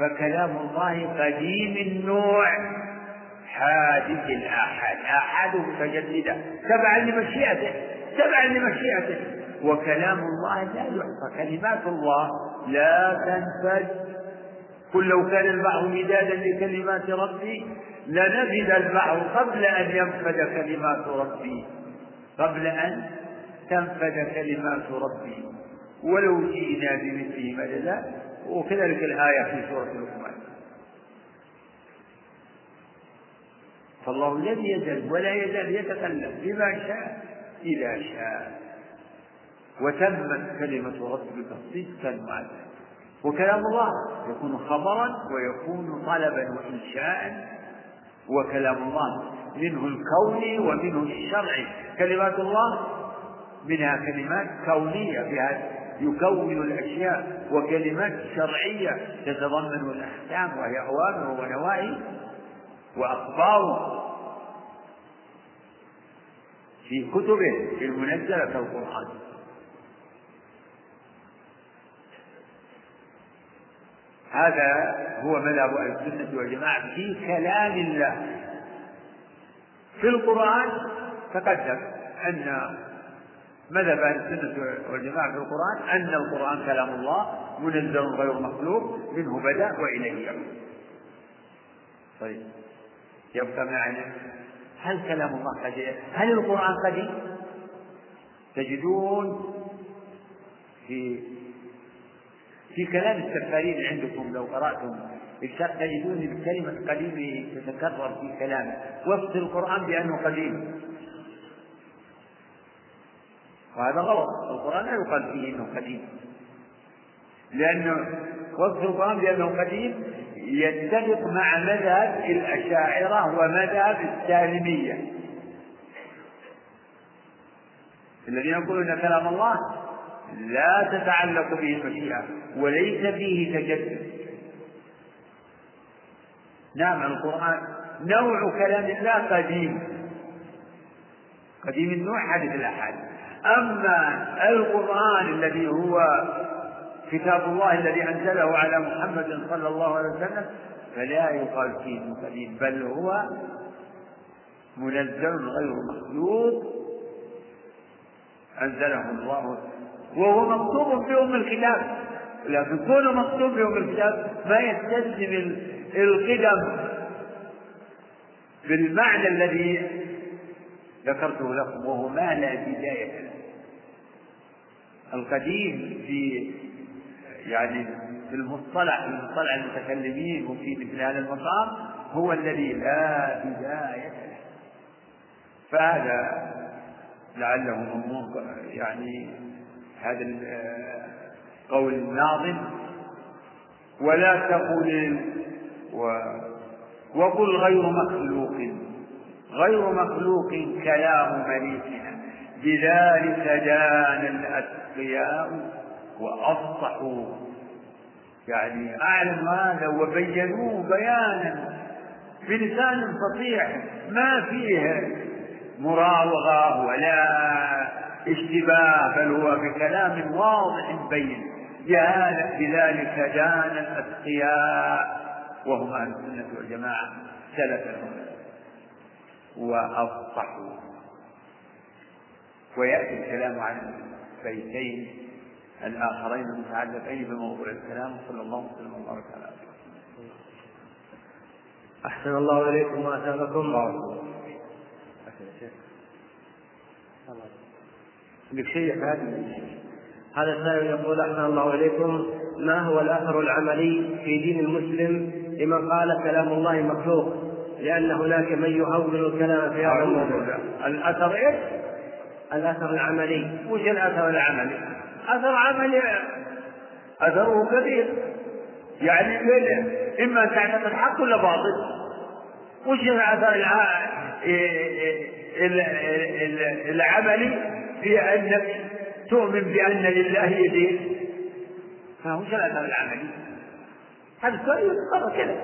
فكلام الله قديم النوع. حادث الآحاد آحاده متجددة تبعا لمشيئته. تبعا لمشيئته. وكلام الله لا يحصى كلمات الله لا تنفذ قل لو كان البحر مدادا لكلمات ربي لنفذ البحر قبل أن ينفذ كلمات ربي. قبل أن تنفذ كلمات ربي. ولو جئنا بمثله مددا وكذلك الآية في سورة لقمان فالله لم يزل ولا يزال يتكلم بما شاء إذا شاء. وتمت كلمة ربك صدقا وعدلا. وكلام الله يكون خبرا ويكون طلبا وإنشاء. وكلام الله منه الكوني ومنه الشرعي كلمات الله منها كلمات كونية بها يكون الأشياء وكلمات شرعية تتضمن الأحكام وهي أوامر ونواهي وأخبار في كتبه المنزلة كالقرآن هذا هو مذهب أهل السنة والجماعة في كلام الله. في القرآن تقدم أن مذهب أهل السنة والجماعة في القرآن؟ أن القرآن كلام الله منزل غير مخلوق منه بدأ وإليه يعود. طيب. يبقى معنا هل كلام الله قديم هل القرآن قديم تجدون في في كلام السفارين عندكم لو قرأتم؟ تجدون الكلمة قديم تتكرر في كلامه وصف القرآن بأنه قديم. وهذا غلط. القرآن لا يقال فيه أنه قديم. لأنه وصف القرآن بأنه قديم يتفق مع مذهب الأشاعرة ومذهب السالمية الذين يقولون كلام الله لا تتعلق به المشيئة وليس فيه تجدد. نعم القرآن نوع كلام الله قديم. قديم النوع حدث الأحد أما القرآن الذي هو كتاب الله الذي أنزله على محمد صلى الله عليه وسلم فلا يقال فيه قديم بل هو منزل غير مخلوق. أنزله الله وهو مكتوب في أم الكتاب. لكن كونه مكتوب في أم الكتاب ما يستلزم القدم بالمعنى الذي ذكرته لكم وهو ما لا بداية له القديم في يعني في المصطلح في مصطلح المتكلمين وفي مثل هذا المقام هو الذي لا بداية له. فهذا لعله مضمون يعني هذا قول الناظم ولا تقل و وقل غير مخلوق غير مخلوق كلام مليكنا بذلك دان الأتقياء وأفصحوا يعني أعلنوا هذا وبينوه بيانا بلسان فصيح ما فيه مراوغة ولا اشتباه بل هو بكلام واضح بين. بذلك دان الأتقياء. وهم أهل السنة والجماعة سلفا وأفصحوا ويأتي الكلام عن البيتين الآخرين المتعلقين بموضوع الكلام صلى الله وسلم وبارك على أحسن الله إليكم وأثابكم. عندك شيء هذا هذا السائل يقول أحسن الله إليكم. ما هو الأثر العملي في دين المسلم لمن قال كلام الله مخلوق؟ لأن هناك من يهول الكلام في هذا الموضوع الأثر إيش؟ الأثر العملي وش الأثر العملي؟ أثر عملي أثره كبير يعني إما أن تعتقد حق ولا باطل وش الأثر العملي في أنك تؤمن بأن لله يدين فوش الأثر العملي؟ هذا سؤال يتقرر كذا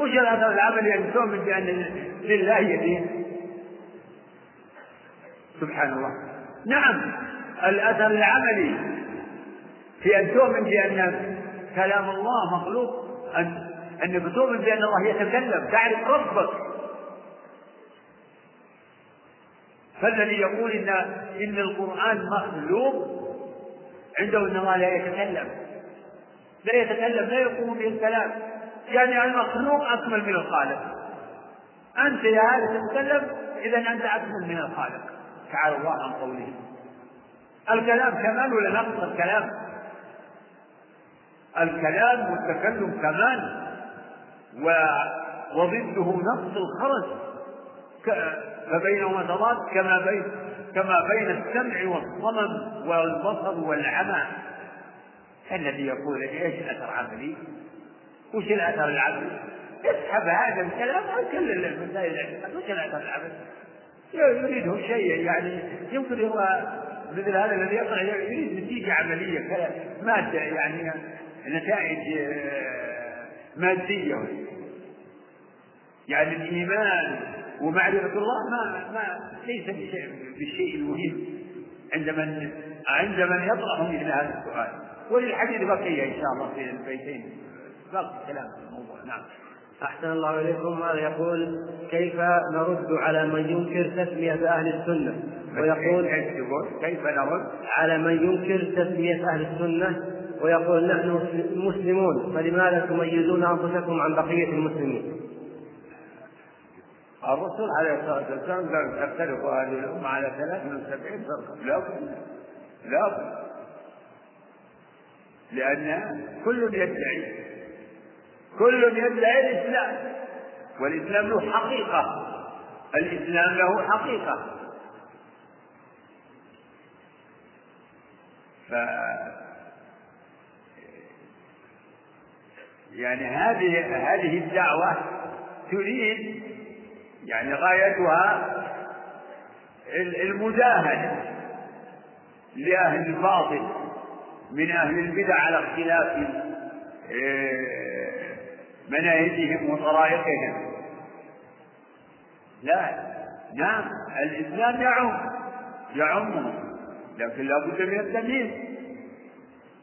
وش الأثر العملي أن تؤمن بأن لله يدين؟ سبحان الله نعم الأثر العملي في أن تؤمن بأن كلام الله مخلوق أن أنك تؤمن بأن الله يتكلم تعرف ربك. فالذي يقول إن إن القرآن مخلوق عنده أن الله لا يتكلم. لا يتكلم لا يقوم به الكلام. يعني المخلوق أكمل من الخالق. أنت يا هذا تتكلم إذا أنت أكمل من الخالق. تعالى الله عن قوله الكلام كمال ولا نقص الكلام الكلام والتكلم كمال وضده نقص الخرج فبينهما تضاد كما بين كما بين السمع والصمم والبصر والعمى الذي يقول إيش الأثر عملي؟ وش الأثر العملي؟ اسحب هذا الكلام عن كل المسائل وش الأثر العملي؟ يريده شيء يعني يمكن هو مثل هذا الذي يقرأ يريد نتيجة عملية ماده يعني نتائج آه، مادية. يعني الإيمان ومعرفة الله ما ما ليس بالشيء المهم عند من عند من يطرح مثل هذا السؤال. وللحديث بقية إن شاء الله في البيتين. باقي كلام في الموضوع. نعم. أحسن الله إليكم هذا يقول كيف نرد على من ينكر تسمية أهل السنة؟ ويقول كيف نرد؟ على من ينكر تسمية أهل السنة؟ ويقول نحن مسلمون فلماذا تميزون أنفسكم عن بقية المسلمين؟ الرسول عليه الصلاة والسلام قال تختلف هذه الأمة على 73 فرقة. لا بد لا بد. لأن كل يدعي كل يدعي الإسلام. والإسلام له حقيقة. الإسلام له حقيقة. ف يعني هذه هذه الدعوة تريد يعني غايتها المداهنة لأهل الباطل من أهل البدع على اختلاف آه، مناهجهم وطرائقهم. لا نعم الإسلام يعم يعمهم لكن لا بد من التمييز.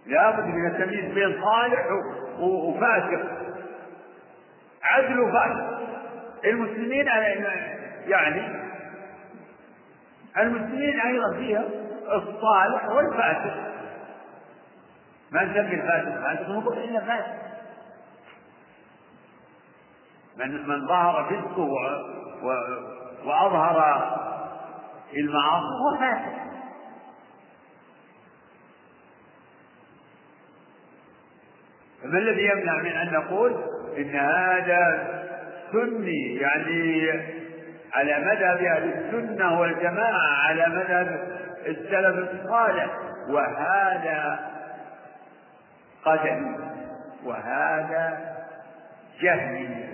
لا بد من التمييز بين صالح وفاسق. عدل وفاسق. المسلمين يعني المسلمين أيضا فيها الصالح والفاسق. ما نسمي الفاسق فاسق نقول إلا فاسق. من من ظهر فسقه و... و... وأظهر المعاصي هو فاسق فما الذي يمنع من أن نقول إن هذا سني؟ يعني على مذهب أهل السنة والجماعة على مذهب السلف الصالح. وهذا قدمي وهذا جهمي.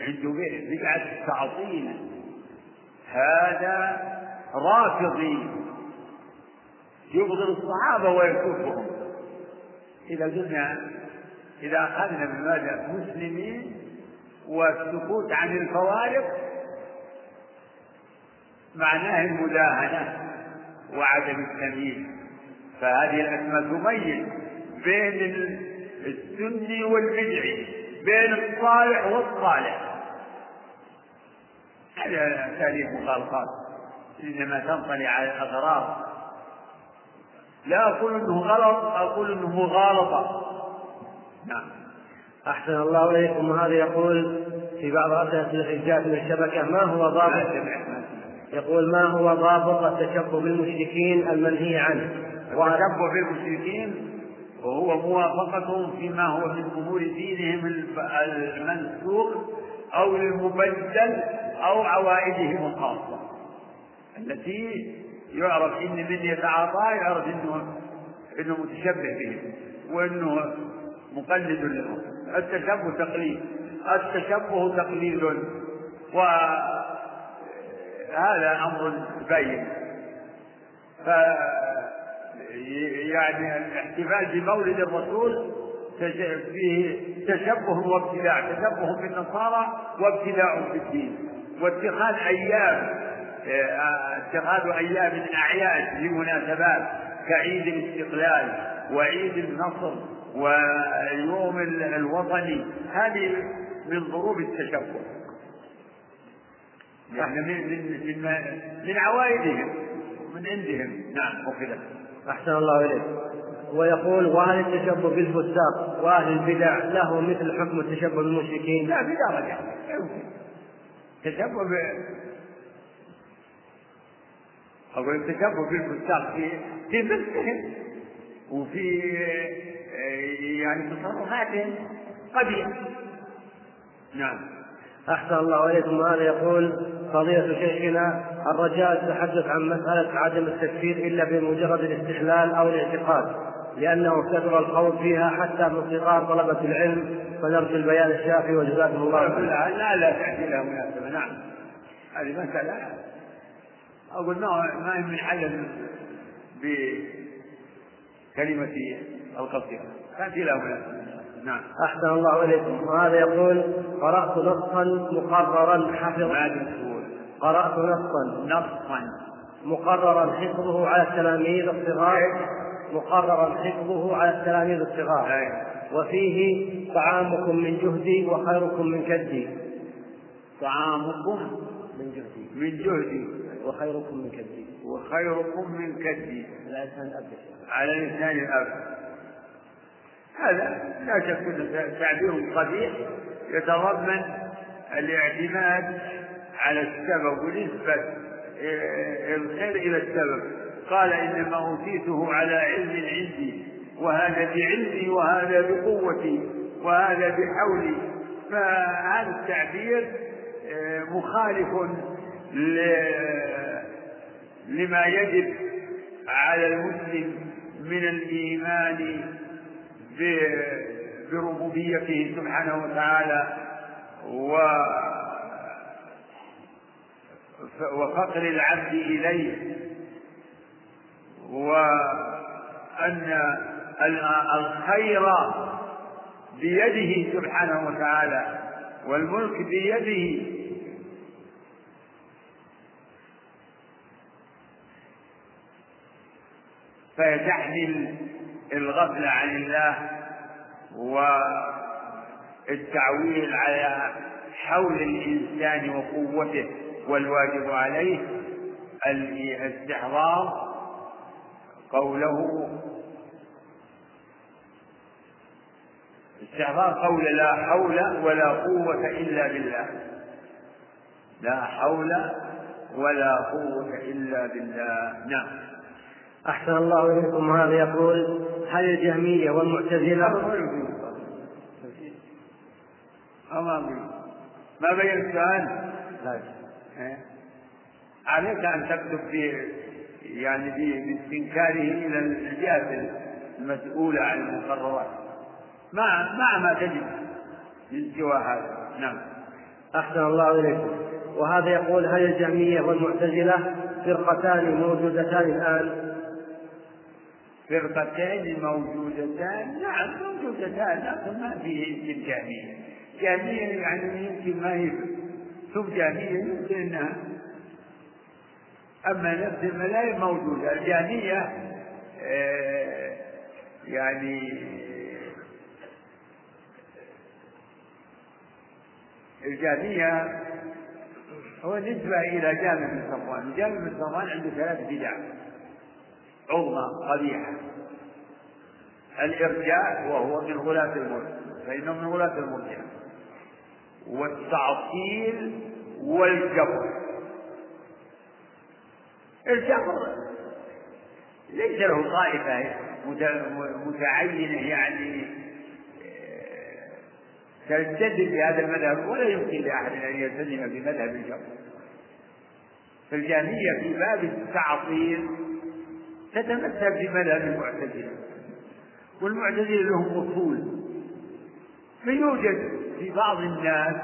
عنده بدعة التعطيل هذا رافضي. يبغض الصحابة ويكفهم. إذا قلنا إذا أخذنا بماذا مسلمين والسكوت عن الفوارق معناه المداهنة وعدم التمييز. فهذه الأسماء تميز بين السني والبدعي بين الصالح والصالح. هذا تاريخ مخالفات. إنما تنطلي على الأغراض لا أقول أنه غلط أقول أنه مغالطة نعم. أحسن الله إليكم. وهذا يقول في بعض أسئلة الحجاج من الشبكة ما هو ضابط؟ يقول ما هو ضابط التشبه بالمشركين المنهي عنه؟ التشبه بالمشركين وهو موافقتهم فيما هو من أمور دينهم المنسوخ أو المبدل أو عوائدهم الخاصة. التي يعرف إن من يتعاطى يعرف إنه إنه متشبه بهم وإنه مقلد لهم التشبه تقليد. التشبه تقليد. وهذا أمر بين. ف يعني الاحتفال بمولد الرسول فيه تشبه وابتلاع تشبه بالنصارى وابتلاع في الدين واتخاذ أيام اتخاذ أيام أعياد لمناسبات كعيد الاستقلال وعيد النصر واليوم الوطني. هذه من ضروب التشبه. يعني من من من, من عوائدهم من عندهم. نعم أخذت أحسن الله إليك. ويقول وهل التشبه بالفساق وأهل البدع له مثل حكم التشبه بالمشركين؟ لا بدرجه يمكن تشبه أقول التشبه بالفساق في في مثلهم وفي يعني تصرفاتهم قبيح. نعم. أحسن الله إليكم. وهذا يقول فضيلة شيخنا الرجاء التحدث عن مسألة عدم التكفير إلا بمجرد الاستحلال أو الاعتقاد. لأنه كثر القول فيها حتى من صغار طلبة العلم فنرجو البيان الشافي وجزاكم الله خيرا. لا لا لا تأتي لها مناسبة نعم. هذه مسألة. أقول ما ما هي منحل بكلمة القصيرة تأتي لها مناسبة. نعم. أحسن الله إليكم. وهذا يقول قرأت نصا مقررا حفظ قرأت نصا نصا. مقررا حفظه على التلاميذ الصغار. مقررا حفظه على التلاميذ الصغار. وفيه طعامكم من جهدي وخيركم من كدي. طعامكم من جهدي. من جهدي. وخيركم من كدي. وخيركم من كدي. لا لسان أبدا على لسان الأب. هذا لا شك تعبير قبيح يتضمن الاعتماد على السبب ونسبة آه، الخير إلى السبب. قال إنما أوتيته على علم عندي وهذا بعلمي وهذا بقوتي وهذا بحولي. فهذا التعبير آه، مخالف لما يجب على المسلم من الإيمان بربوبيته سبحانه وتعالى و وفقر العبد إليه. وأن الخير بيده سبحانه وتعالى والملك بيده. فيتحمل الغفلة عن الله والتعويل على حول الإنسان وقوته والواجب عليه الاستحضار قوله استحضار قول لا حول ولا قوة إلا بالله. لا حول ولا قوة إلا بالله. نعم. أحسن الله إليكم. هذا يقول هل الجهمية والمعتزلة؟ ما ما بين السؤال؟ لا. إيه؟ عليك أن تكتب في يعني باستنكاره إلى الجهات المسؤولة عن المقررات. مع مع ما تجد من سوى هذا. نعم. أحسن الله إليكم. وهذا يقول هل الجهمية والمعتزلة فرقتان موجودتان الآن؟ فرقتين موجودتان؟ نعم موجودتان لكن ما في الجهمية جهمية يعني يمكن ما هي ثم جهمية يمكن أنها أما نفس الملايين موجودة. الجهمية آه يعني الجهمية هو نسبة إلى جامع بن صفوان، جامع بن صفوان عنده ثلاث بدع. عظمى قبيحة. الإرجاء وهو من غلاة الملك فإنه من غلاة المرجع والتعطيل والجبر. الجبر ليس له طائفة متعينة يعني آه، تلتزم بهذا المذهب ولا يمكن لأحد أن يلتزم بمذهب الجبر فالجهمية في باب التعطيل تتمثل في مذهب المعتزلة والمعتزلة لهم أصول. فيوجد في بعض الناس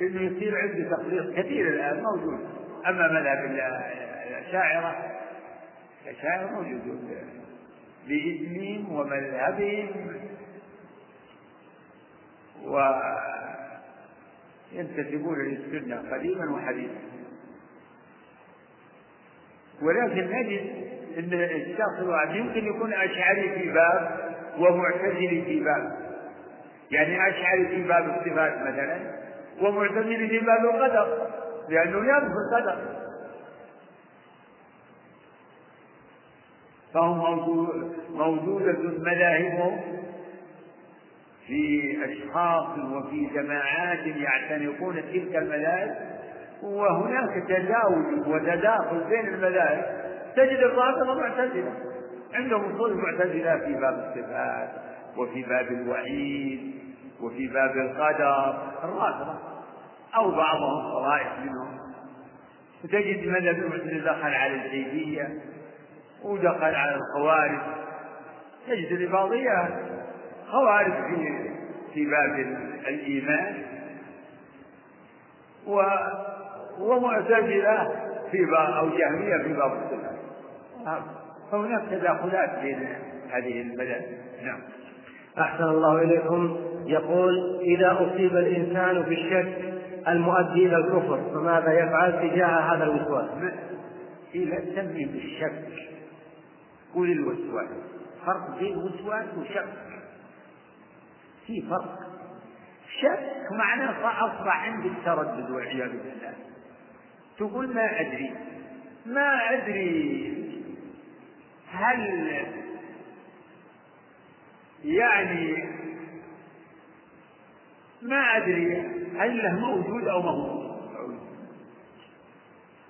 إنه يصير عنده تقليص كثير الآن موجود أما مذهب الاشاعره الاشاعره موجود باسمهم ومذهبهم. وينتسبون للسنه قديما وحديثا. ولكن نجد إن الشخص الواحد يمكن يكون أشعري في باب ومعتزلي في باب. يعني أشعري في باب الصفات مثلا ومعتزلي في باب القدر لأنه ينفي القدر فهم موجودة مذاهبهم في أشخاص وفي جماعات يعتنقون تلك المذاهب وهناك تجاوز وتداخل بين المذاهب. تجد الرافضة معتزلة. عندهم أصول المعتزلة في باب الصفات وفي باب الوعيد وفي باب القدر. الرافضة أو بعضهم طوائف منهم. وتجد مذهب المعتزلة دخل على الزيدية ودخل على الخوارج. تجد الإباضية خوارج في في باب الإيمان. و ومعتزلة في باب أو جهمية في باب الصفات. فهناك تداخلات بين هذه المذاهب. نعم. أحسن الله إليكم. يقول إذا أصيب الإنسان بالشك المؤدي إلى الكفر فماذا يفعل تجاه هذا الوسواس؟ إذا سمي بالشك. قول الوسواس. فرق بين وسواس وشك. في فرق. شك معناه أصبح عندك تردد والعياذ بالله. تقول ما أدري. ما أدري. هل يعني ما أدري. هل له موجود أو هو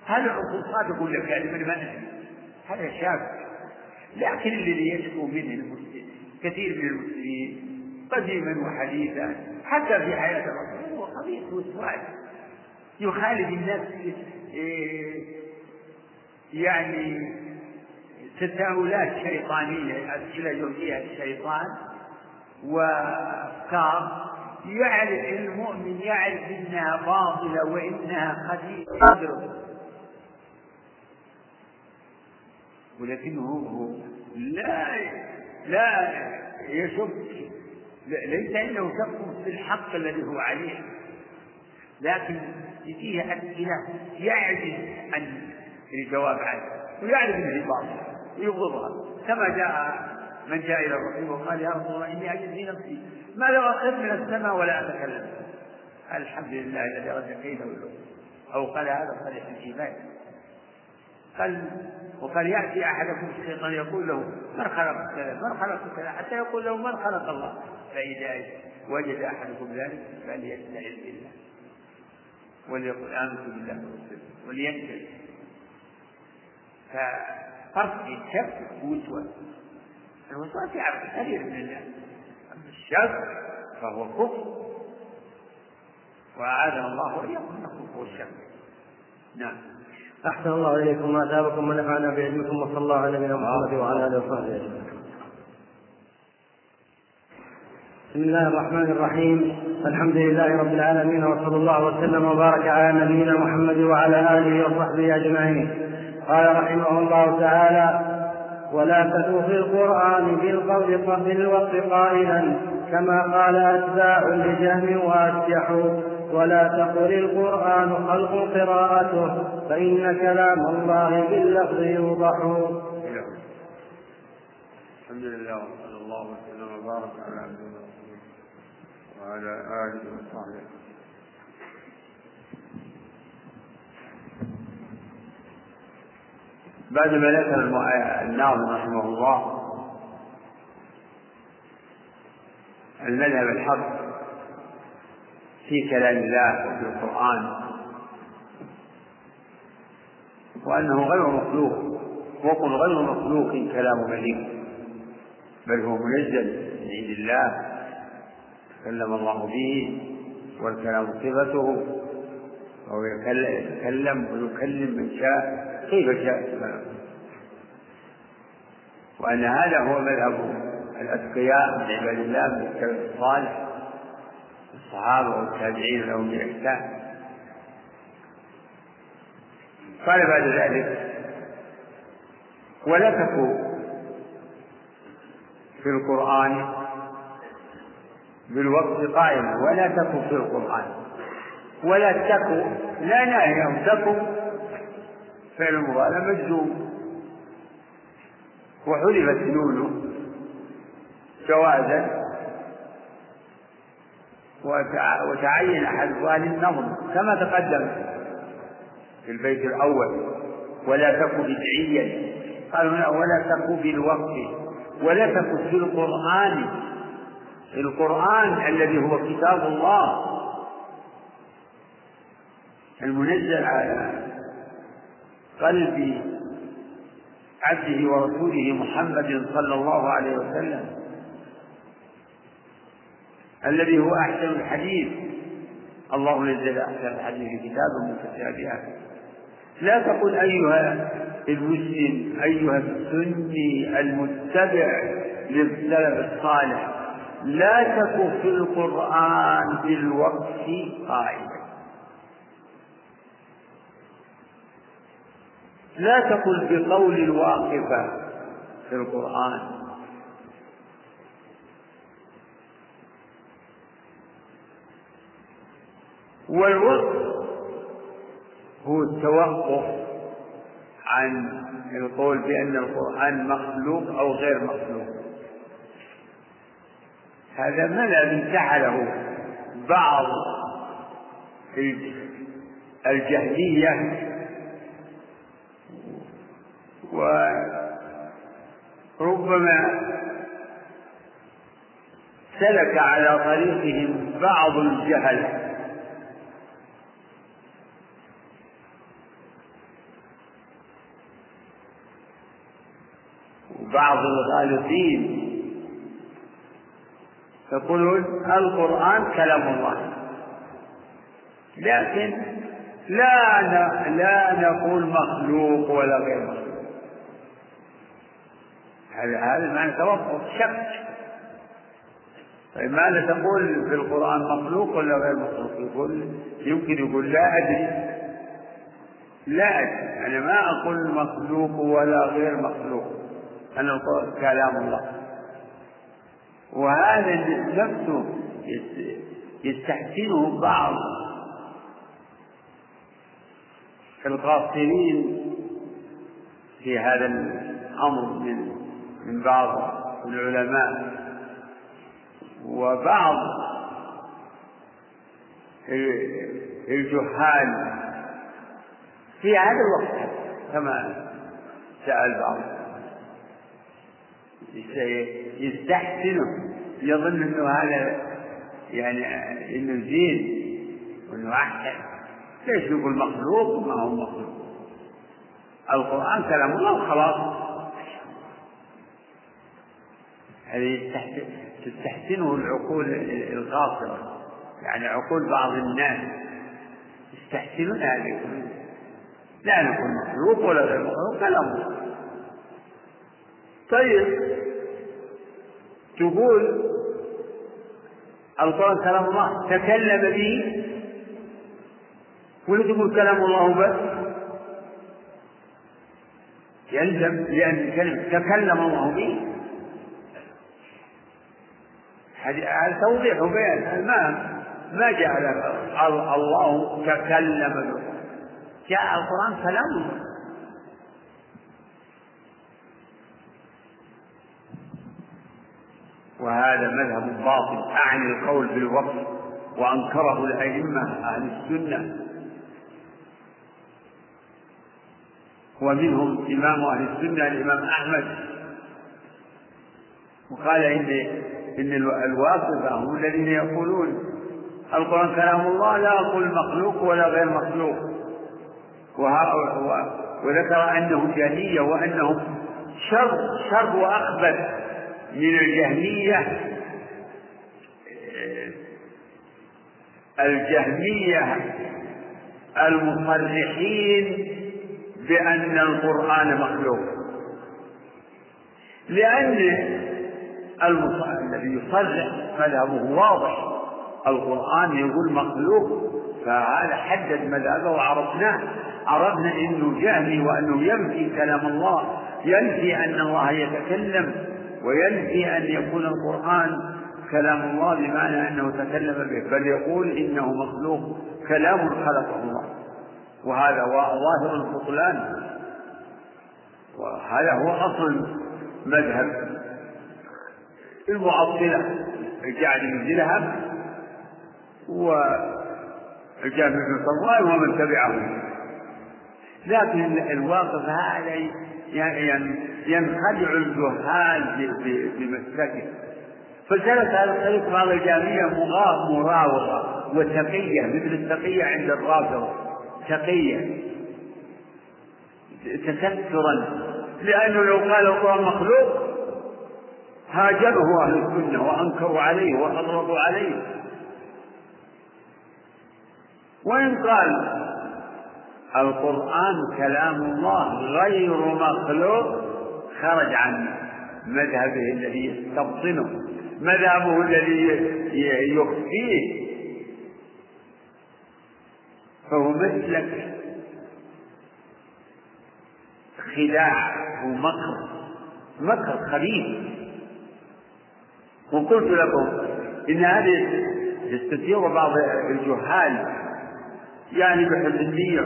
هل الرسول يقول لك يعني ما أدري؟ هذا شاك. لكن الذي يشكو منه كثير من المسلمين قديما وحديثا حتى في حياة الرسول هو قضية وسواس يخالف الناس إيه، يعني تساؤلات شيطانية أسئلة يلقيها الشيطان وأفكار يعرف المؤمن يعرف إنها باطلة وإنها خبيثه ولكنه هو لا لا يشك ليس إنه شك في الحق الذي هو عليه. لكن فيه أسئلة يعجز عن الجواب عنها ويعرف انه باطل يبغضها كما جاء من جاء إلى الرسول وقال يا رسول الله إني أجد في نفسي ما لو اخذ من السماء ولا أتكلم. الحمد لله الذي رد كيده أو قال هذا صريح الإيمان. قال وقال يأتي أحدكم الشيطان يقول له من خلق السماء من خلق السماء حتى يقول له من خلق الله؟ فإذا وجد أحدكم ذلك فليستعذ بالله. وليقل آمنت بالله ورسوله. ولينكر ففرق الشك والوسواس الوسواس يعرف كثير من الناس أما الشك فهو كفر. وأعاذنا الله وإياكم من الكفر والشك. نعم. أحسن الله إليكم ما أثابكم ونفعنا بعلمكم وصلى الله على نبينا محمد وعلى آله وصحبه أجمعين. بسم الله الرحمن الرحيم. الحمد لله رب العالمين وصلى الله وسلم وبارك على نبينا محمد وعلى آله وصحبه أجمعين. قال رحمه الله تعالى ولا تدعو في القرآن بالقول الوقت قائلا كما قال أتباع لجهم وأسجحوا ولا تقل القرآن خلق قراءته فإن كلام الله باللفظ يوضح. الحمد لله وصلى الله وسلم وبارك على عبده وعلى آله وصحبه. بعد ما ذكر الناظم رحمه الله المذهب الحق في كلام الله وفي القرآن. وأنه غير مخلوق وقل غير مخلوق كلام مليك بل هو منزل من عند الله تكلم الله به والكلام صفته وهو يتكلم ويكلم من شاء كيف شاء. السلام وأن هذا هو مذهب الأتقياء من عباد الله من الصالح. الصحابة والتابعين لهم بإحسان. قال بعد ذلك ولا تكن في القرآن بالوقت قائما ولا تكن في القرآن. ولا تكن لا ناهي تكن فعل مضارع مجزوم. وحذفت نونه جوازا وتعين أحدها للنظم كما تقدم في البيت الأول. ولا تك بدعيا قال هنا ولا تك بالوقت ولا تك في القرآن. القرآن الذي هو كتاب الله. المنزل على قلب عبده ورسوله محمد صلى الله عليه وسلم. الذي هو أحسن الحديث. الله نزل أحسن الحديث كتابا متشابها لا تقل أيها المسلم أيها السني المتبع للسلف الصالح لا تكن في القرآن بالوقف قائما. لا تقل بقول الواقفة في القرآن. والوقف هو التوقف عن القول بأن القرآن مخلوق أو غير مخلوق. هذا ما الذي جعله بعض الجهلية وربما سلك على طريقهم بعض الجهل. وبعض الغالطين يقولون القرآن كلام الله. لكن لا لا نقول مخلوق ولا غير مخلوق. هذا هذا معنى توقف شك. طيب ماذا تقول في القرآن مخلوق ولا غير مخلوق؟ يقول يمكن يقول لا أدري. لا أدري. أنا ما أقول مخلوق ولا غير مخلوق. أنا أقول كلام الله. وهذا نفسه يستحسنه بعض. القاصرين في هذا الأمر من من بعض العلماء. وبعض الجهال في هذا الوقت كما سأل بعض. يستحسنه. يظن إنه هذا يعني إنه زين وإنه أحسن. ليش نقول مخلوق وما هو مخلوق؟ القرآن كلام الله خلاص هذه تستحسنه العقول القاصرة يعني عقول بعض الناس يستحسنون هذه. لا نقول مخلوق ولا غير مخلوق كلام طيب. تقول القرآن كلام الله تكلم به. ولا تقول كلام الله بس؟ يلزم لأن كلمة تكلم الله به. هذا توضيح وبيان. ما ما جعل الله تكلم به. جاء القرآن كلام وهذا مذهب باطل أعني القول بالوقف وأنكره الأئمة أهل السنة. ومنهم إمام أهل السنة الإمام أحمد. وقال إن إن الواقفة هم الذين يقولون القرآن كلام الله لا أقول مخلوق ولا غير مخلوق. وذكر أنهم جهمية وأنهم شر شر وأخبث. من الجهمية الجهمية المصرحين بأن القرآن مخلوق. لأن الذي يصرح مذهبه واضح. القرآن يقول مخلوق فهذا حدد مذهبه وعرفناه. عرفنا إنه جهمي وأنه ينفي كلام الله ينفي أن الله يتكلم. وينفي أن يكون القرآن كلام الله بمعنى أنه تكلم به بل يقول إنه مخلوق كلام خلقه الله. وهذا ظاهر البطلان وهذا هو أصل مذهب المعطلة. بن درهم والجابر بن صفوان ومن تبعهم. لكن الواقف هذا يعني ينخدع الجهال بمسلكه. فسلك هذا الطريق بعض الجامية مراوغة وتقية مثل التقية عند الرافضة تقية. تكثرا لأنه لو قال القرآن مخلوق. هاجره أهل السنة وأنكروا عليه وحرضوا عليه. وإن قال القرآن كلام الله غير مخلوق خرج عن مذهبه الذي يستبطنه مذهبه الذي يخفيه. فهو مسلك خداع ومكر مكر. خبيث. وقلت لكم إن هذه تستثير بعض الجهال. يعني بحسن النية.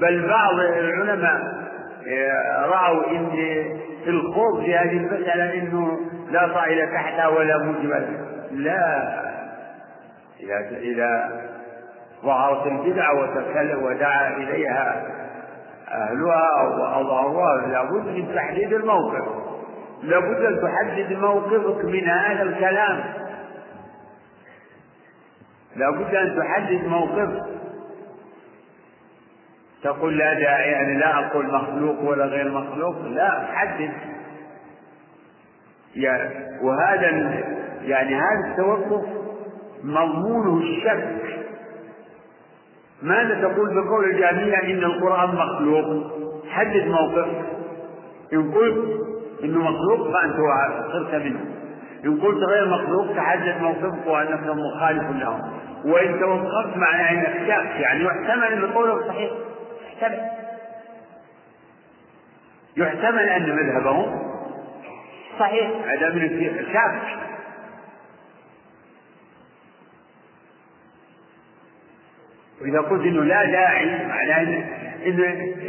بل بعض العلماء رأوا إن الخوض في هذه المسألة إنه لا طائل تحتها ولا مجمل لا. إذا إذا ظهرت البدعة وتكلم ودعا إليها أهلها وأظهروها لابد من تحديد الموقف. لابد أن تحدد موقفك من هذا الكلام. لابد أن تحدد موقفك. تقول لا داعي يعني لا أقول مخلوق ولا غير مخلوق لا حدد. وهذا يعني هذا التوقف مضمونه الشك. ماذا تقول بقول الجامية إن القرآن مخلوق. حدد موقفك إن قلت إنه مخلوق فأنت صرت منه. إن قلت غير مخلوق تحدد موقفك وأنك مخالف له وإن توقفت معناه أنك شاك يعني يحتمل أن قولك صحيح. يحتمل. يحتمل أن مذهبهم صحيح. هذا من شاك وإذا قلت إنه لا داعي معناه إن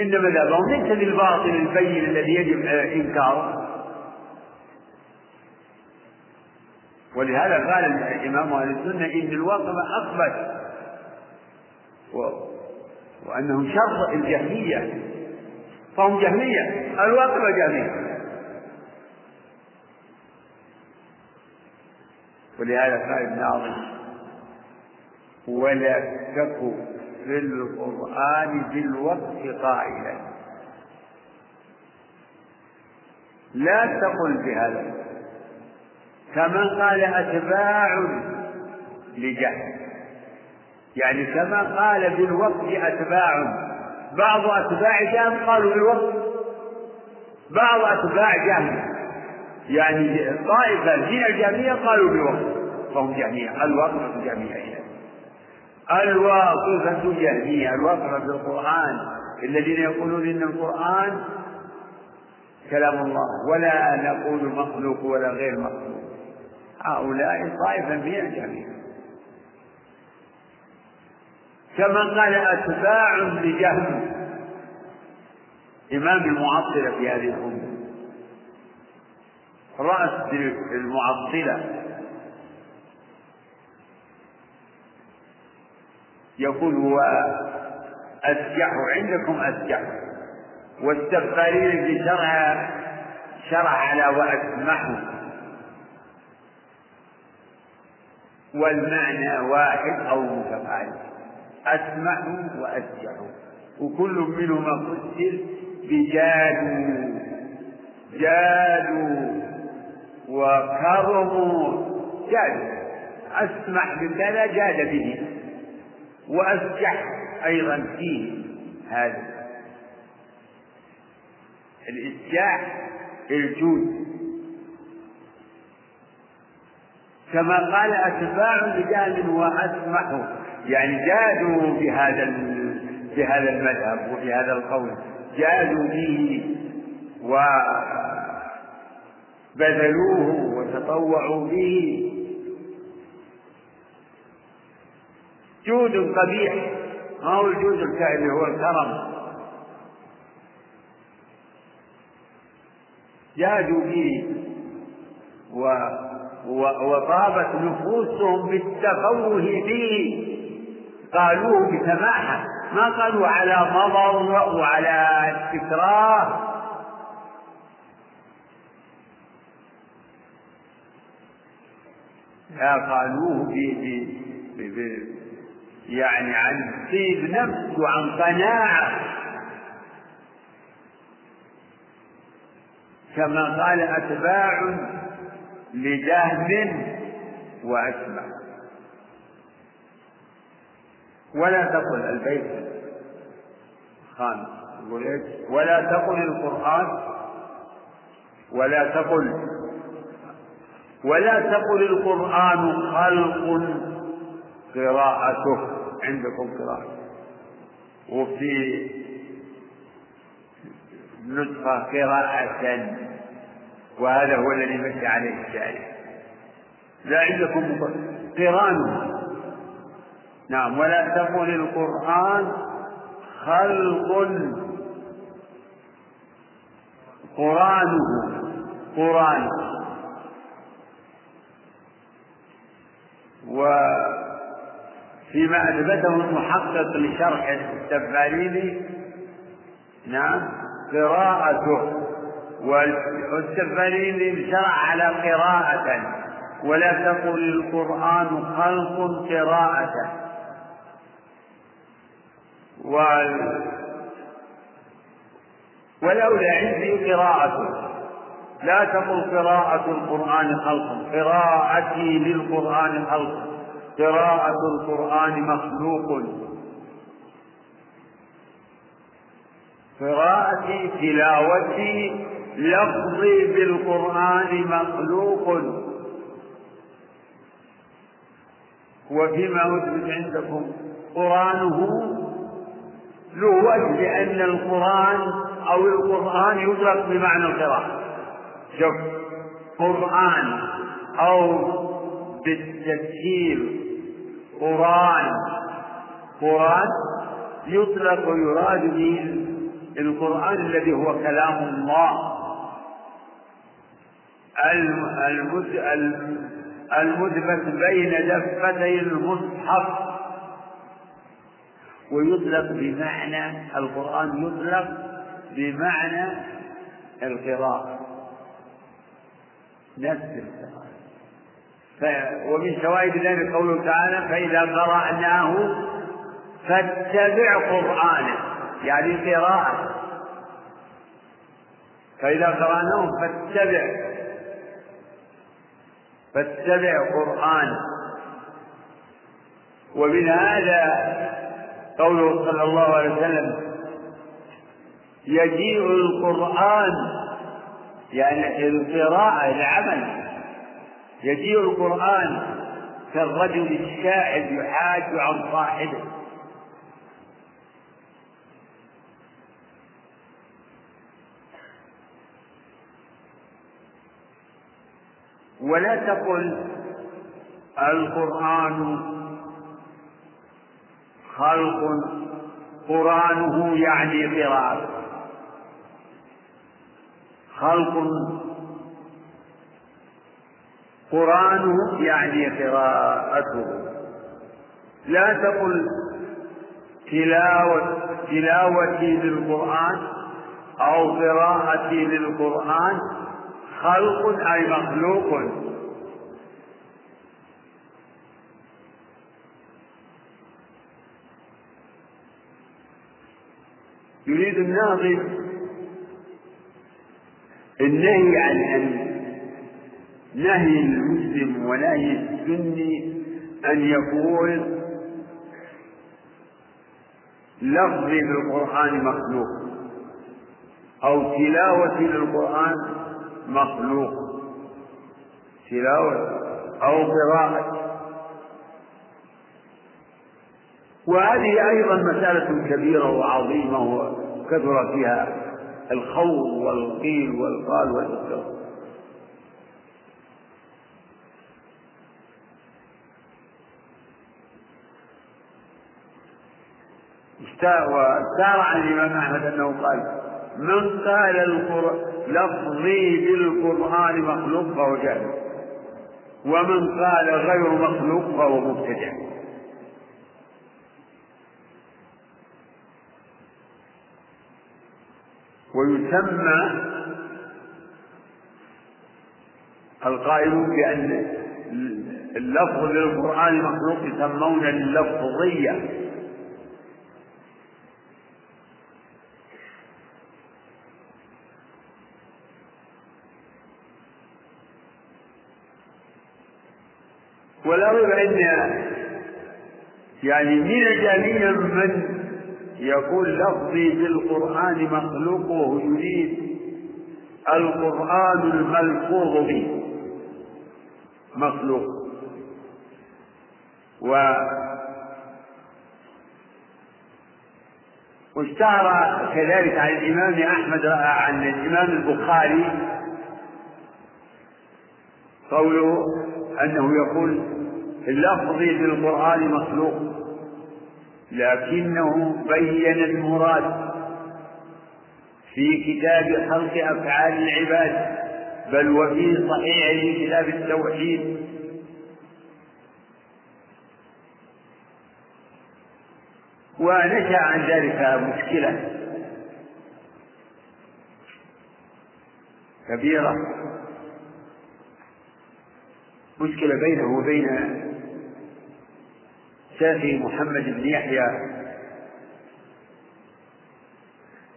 إن مذهبهم ليس بالباطل البين الذي يجب إنكاره ولهذا قال الإمام أهل السنة إن الواقف أثبت وأنهم شر الجهمية. فهم جهمية. الواقف جهمية. ولهذا قال ابن عظيم ولا تك في القرآن بالوقت قائلا. لا تقل بهذا كما قال أتباع لجهل. يعني كما قال بالوقت أتباع. بعض أتباع جهم قالوا بالوقت. بعض أتباع جهم يعني طائفة من الجميع قالوا بالوقت. فهم جميع. الوقت جميع. الواقفة جهمية الواقفة في القرآن. الذين يقولون إن القرآن كلام الله. ولا نقول مخلوق ولا غير مخلوق. هؤلاء طائفة من الجميع. كما قال أتباع لجهم إمام المعطلة في هذه الأمة. رأس المعطلة يقول هو أسجح عندكم أسجح. والسفارين في شرع شرع على وأسمح والمعنى واحد أو متقارب. أسمح وأسجح وكل منهما فسر بجادوا جادوا وكرموا جادوا أسمح بكذا جاد به؟ وأسجح أيضا فيه. هذا. الإسجاح الجود كما قال أتباع رجال وأسمحوا يعني جادوا بهذا بهذا المذهب وبهذا القول. جادوا به وبذلوه وتطوعوا به. جود قبيح. ما هو الجود اللي هو الكرم. جادوا به و وطابت نفوسهم بالتفوه فيه. قالوه بسماحة. ما قالوا على مضض وعلى استكراه لا قالوه ب يعني عن طيب نفس وعن قناعة. كما قال أتباع لجهم وأتبع ولا تقل البيت خامس يقول إيش؟ ولا تقل القرآن ولا تقل ولا تقل القرآن خلق قراءته. عندكم قراءة. وفي نسخة قراءة. وهذا هو الذي مشي عليه الشارع لا عندكم قرآن. نعم. ولا تقل القرآن خلق قرآنه. قرآن. وفيما أثبته المحقق لشرح السفاريني نعم قراءته. والسفاريني شرع على قراءة. ولا تقل القرآن خلق قراءة وال ولولا عندي قراءة لا تقل قراءة القرآن خلق قراءتي للقرآن خلق قراءة القرآن مخلوق. قراءتي تلاوتي لفظي بالقرآن مخلوق. وفيما أثبت عندكم قرآنه له وجه لأن القرآن أو القرآن يطلق بمعنى القراءة. شوف قرآن أو بالتسهيل قرآن. قرآن يطلق ويراد به القرآن الذي هو كلام الله. المثبت بين دفتي المصحف. ويطلق بمعنى القرآن يطلق بمعنى القراءة. نفس القراءة. ومن شواهد ذلك قوله تعالى فإذا قرأناه فاتبع قرآنه. يعني قراءة. فإذا قرأناه فاتبع. فاتبع قرآن ومن هذا قوله صلى الله عليه وسلم يجيء القرآن يعني القراءة العمل يجيء القرآن كالرجل الشاعر يحاج عن صاحبه. ولا تقل القرآن خلق قرآنه يعني قراءة. خلق قرآنه يعني قراءته. لا تقل تلاوتي للقرآن أو قراءتي للقرآن خلق أي مخلوق. يريد الناظم النهي عن أن نهي المسلم ونهي السني أن يقول لفظي بالقرآن مخلوق أو تلاوتي للقرآن مخلوق. تلاوة أو قراءة. وهذه أيضا مسألة كبيرة وعظيمة وكثر فيها الخوض والقيل والقال والإكرام وسار عن الإمام أحمد أنه قال من قال لفظي بالقرآن مخلوق فهو جاهل ومن قال غير مخلوق فهو مبتدع. ويسمى القائلون بأن اللفظ للقرآن مخلوق يسمون اللفظية. ولا ريب أن يعني من الجميع من يقول لفظي بالقرآن مخلوق وهو يريد القرآن الملفوظ به. مخلوق. و واشتهر كذلك عن الإمام أحمد عن الإمام البخاري قوله أنه يقول اللفظ بالقرآن مخلوق. لكنه بين المراد في كتاب خلق أفعال العباد بل وفي صحيح كتاب التوحيد. ونشأ عن ذلك مشكلة كبيرة. مشكلة بينه وبين شافي محمد بن يحيى.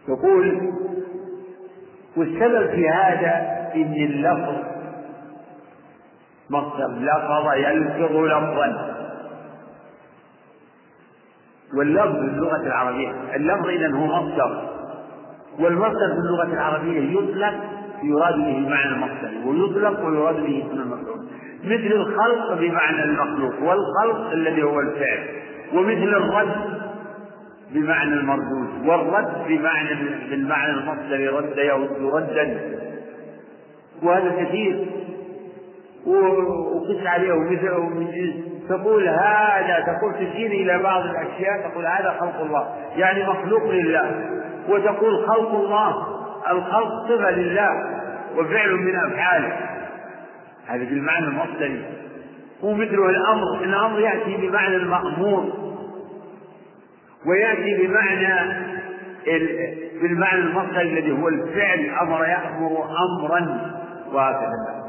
يقول والسبب في هذا إن اللفظ مصدر لفظ يلفظ لفظا. واللفظ في اللغة العربية اللفظ إذا هو مصدر. والمصدر في اللغة العربية يطلق يراد به معنى المصدر ويطلق ويراد به اسم المفعول مثل الخلق بمعنى المخلوق والخلق الذي هو الفعل ومثل الرد بمعنى المردود والرد بمعنى بالمعنى المصدر رد يرد ردا وهذا كثير. وقس عليه ومثل تقول هذا تقول تشير إلى بعض الأشياء تقول هذا خلق الله يعني مخلوق لله وتقول خلق الله الخلق صفة لله وفعل من أفعاله. هذا بالمعنى المصدري ومثله الأمر الأمر يأتي بمعنى المأمور. ويأتي بمعنى بالمعنى المصدر الذي هو الفعل. أمر يأمر أمرا وهكذا.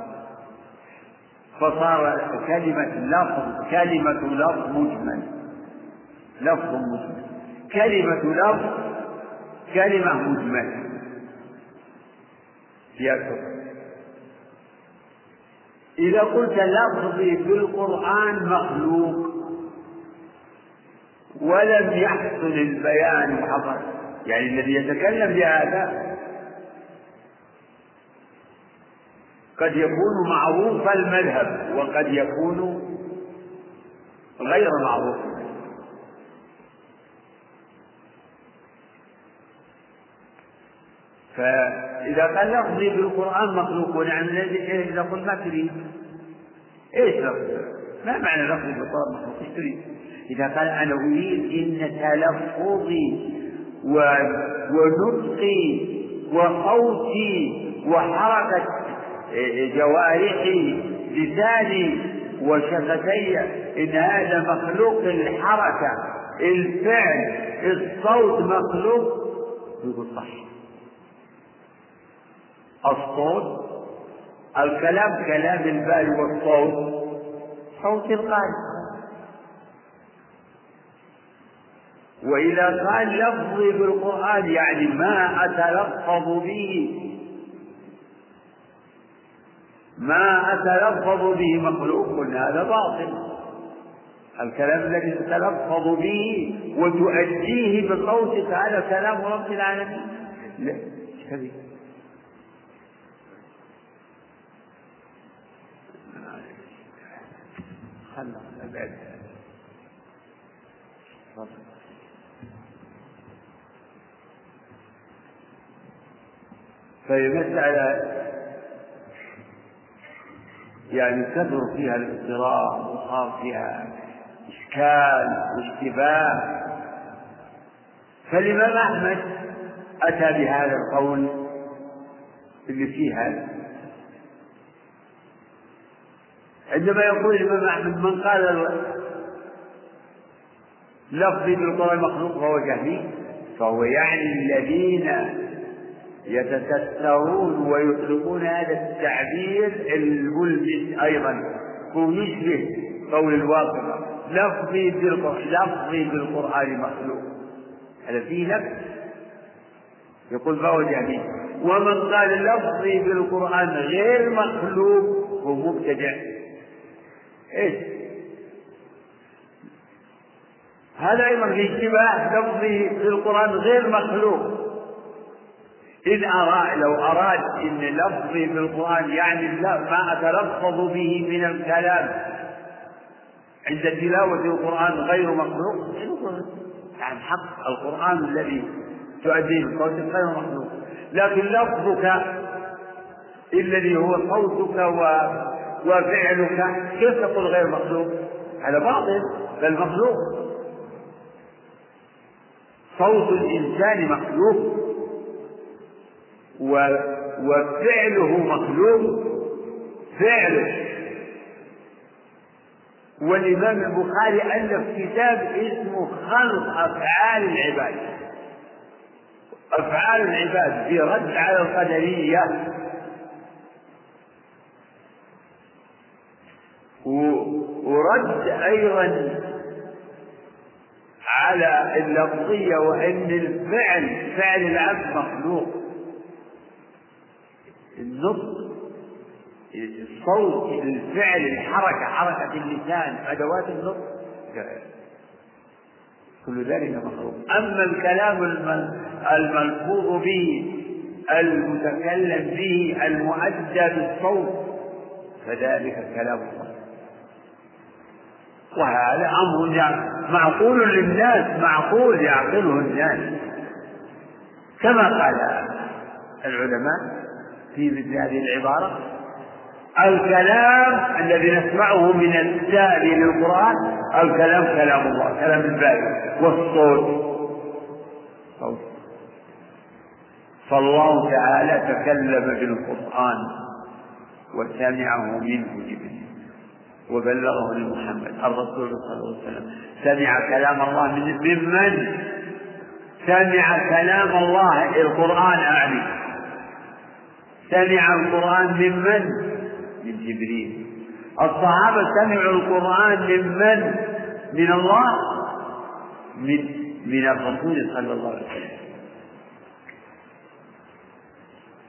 فصار كلمة لفظ كلمة لفظ مجمل. لفظ مجمل. كلمة لفظ كلمة مجملة إذا قلت لفظي بالقرآن مخلوق ولم يحصل البيان وحصل يعني الذي يتكلم بهذا قد يكون معروف المذهب وقد يكون غير معروف. فإذا قال لفظي بالقرآن مخلوق ونعم إذا قل ما تريد إيش لفظي؟ ما معنى لفظي بالقرآن مخلوق؟ إيش تريد؟ إذا قال أنا أريد إن تلفظي ونطقي وصوتي وحركة جوارحي لساني وشفتي إن هذا مخلوق الحركة الفعل الصوت مخلوق يقول صح الصوت. الكلام كلام البال والصوت. صوت القلب وإذا قال لفظي بالقرآن يعني ما أتلفظ به ما أتلفظ به مخلوق هذا باطل. الكلام الذي تتلفظ به وتؤديه بصوتك هذا كلام رب العالمين. لا كذب بعد فهي مسألة يعني كثر فيها الاضطراب وصار فيها إشكال واشتباه. فالإمام أحمد أتى بهذا القول اللي فيه هذا عندما يقول الإمام أحمد من قال لفظي بالقرآن مخلوق فهو جهمي فهو يعني الذين يتسترون ويطلقون هذا التعبير الملبس أيضا هو يشبه قول الواقع لفظي بالقرآن لفظي بالقرآن مخلوق هذا فيه نفس يقول فهو جهمي. ومن قال لفظي بالقرآن غير مخلوق هو مبتدع. إيش؟ هذا أيضا في اشتباه لفظي بالقرآن غير مخلوق. إذ أراد لو أراد أن لفظي بالقرآن يعني ما أتلفظ به من الكلام. عند تلاوة القرآن غير مخلوق يعني حق القرآن الذي تؤديه بصوتك غير مخلوق. لكن لفظك الذي هو صوتك و... وفعلك كيف تقول غير مخلوق؟ هذا باطل بل مخلوق. صوت الإنسان مخلوق. و... وفعله مخلوق. فعله. والإمام البخاري ألف كتاب اسمه خلق أفعال العباد. أفعال العباد في رد على القدرية. ورد أيضا على اللفظية وأن الفعل فعل العبد مخلوق. النطق الصوت الفعل الحركة حركة اللسان أدوات النطق. كل ذلك مخلوق. أما الكلام الملفوظ به المتكلم به المؤدى بالصوت فذلك كلام الله وهذا أمر معقول للناس معقول يعقله الناس كما قال العلماء في مثل هذه العبارة الكلام الذي نسمعه من التالي للقرآن الكلام كلام الله كلام الباري والصوت. صوت فالله تعالى تكلم بالقرآن وسمعه منه جبريل. وبلغه لمحمد الرسول صلى الله عليه وسلم. سمع كلام الله من ممن سمع كلام الله القرآن أعني. سمع القرآن ممن من؟ جبريل. الصحابة سمعوا القرآن ممن من الله؟ من من الرسول صلى الله عليه وسلم.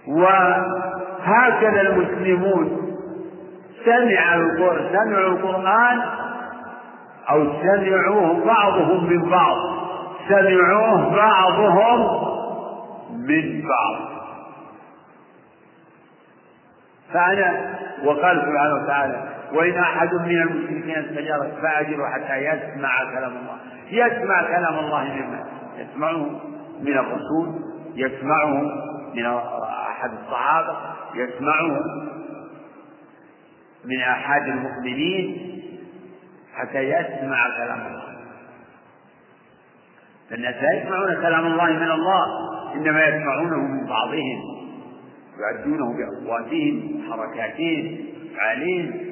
وهكذا المسلمون سمع القرآن سمعوا القرآن أو سمعوه بعضهم من بعض. سمعوه بعضهم من بعض. فأنا وقال سبحانه وتعالى وإن أحد من المشركين استجارك فأجره حتى يسمع كلام الله. يسمع كلام الله ممن يسمعه من الرسول يسمعه من أحد الصحابة يسمعه من أحد المؤمنين حتى يسمع كلام الله. فالناس لا يسمعون كلام الله من الله إنما يسمعونه من بعضهم يؤدونه بأصواتهم حركاتهم أفعالهم.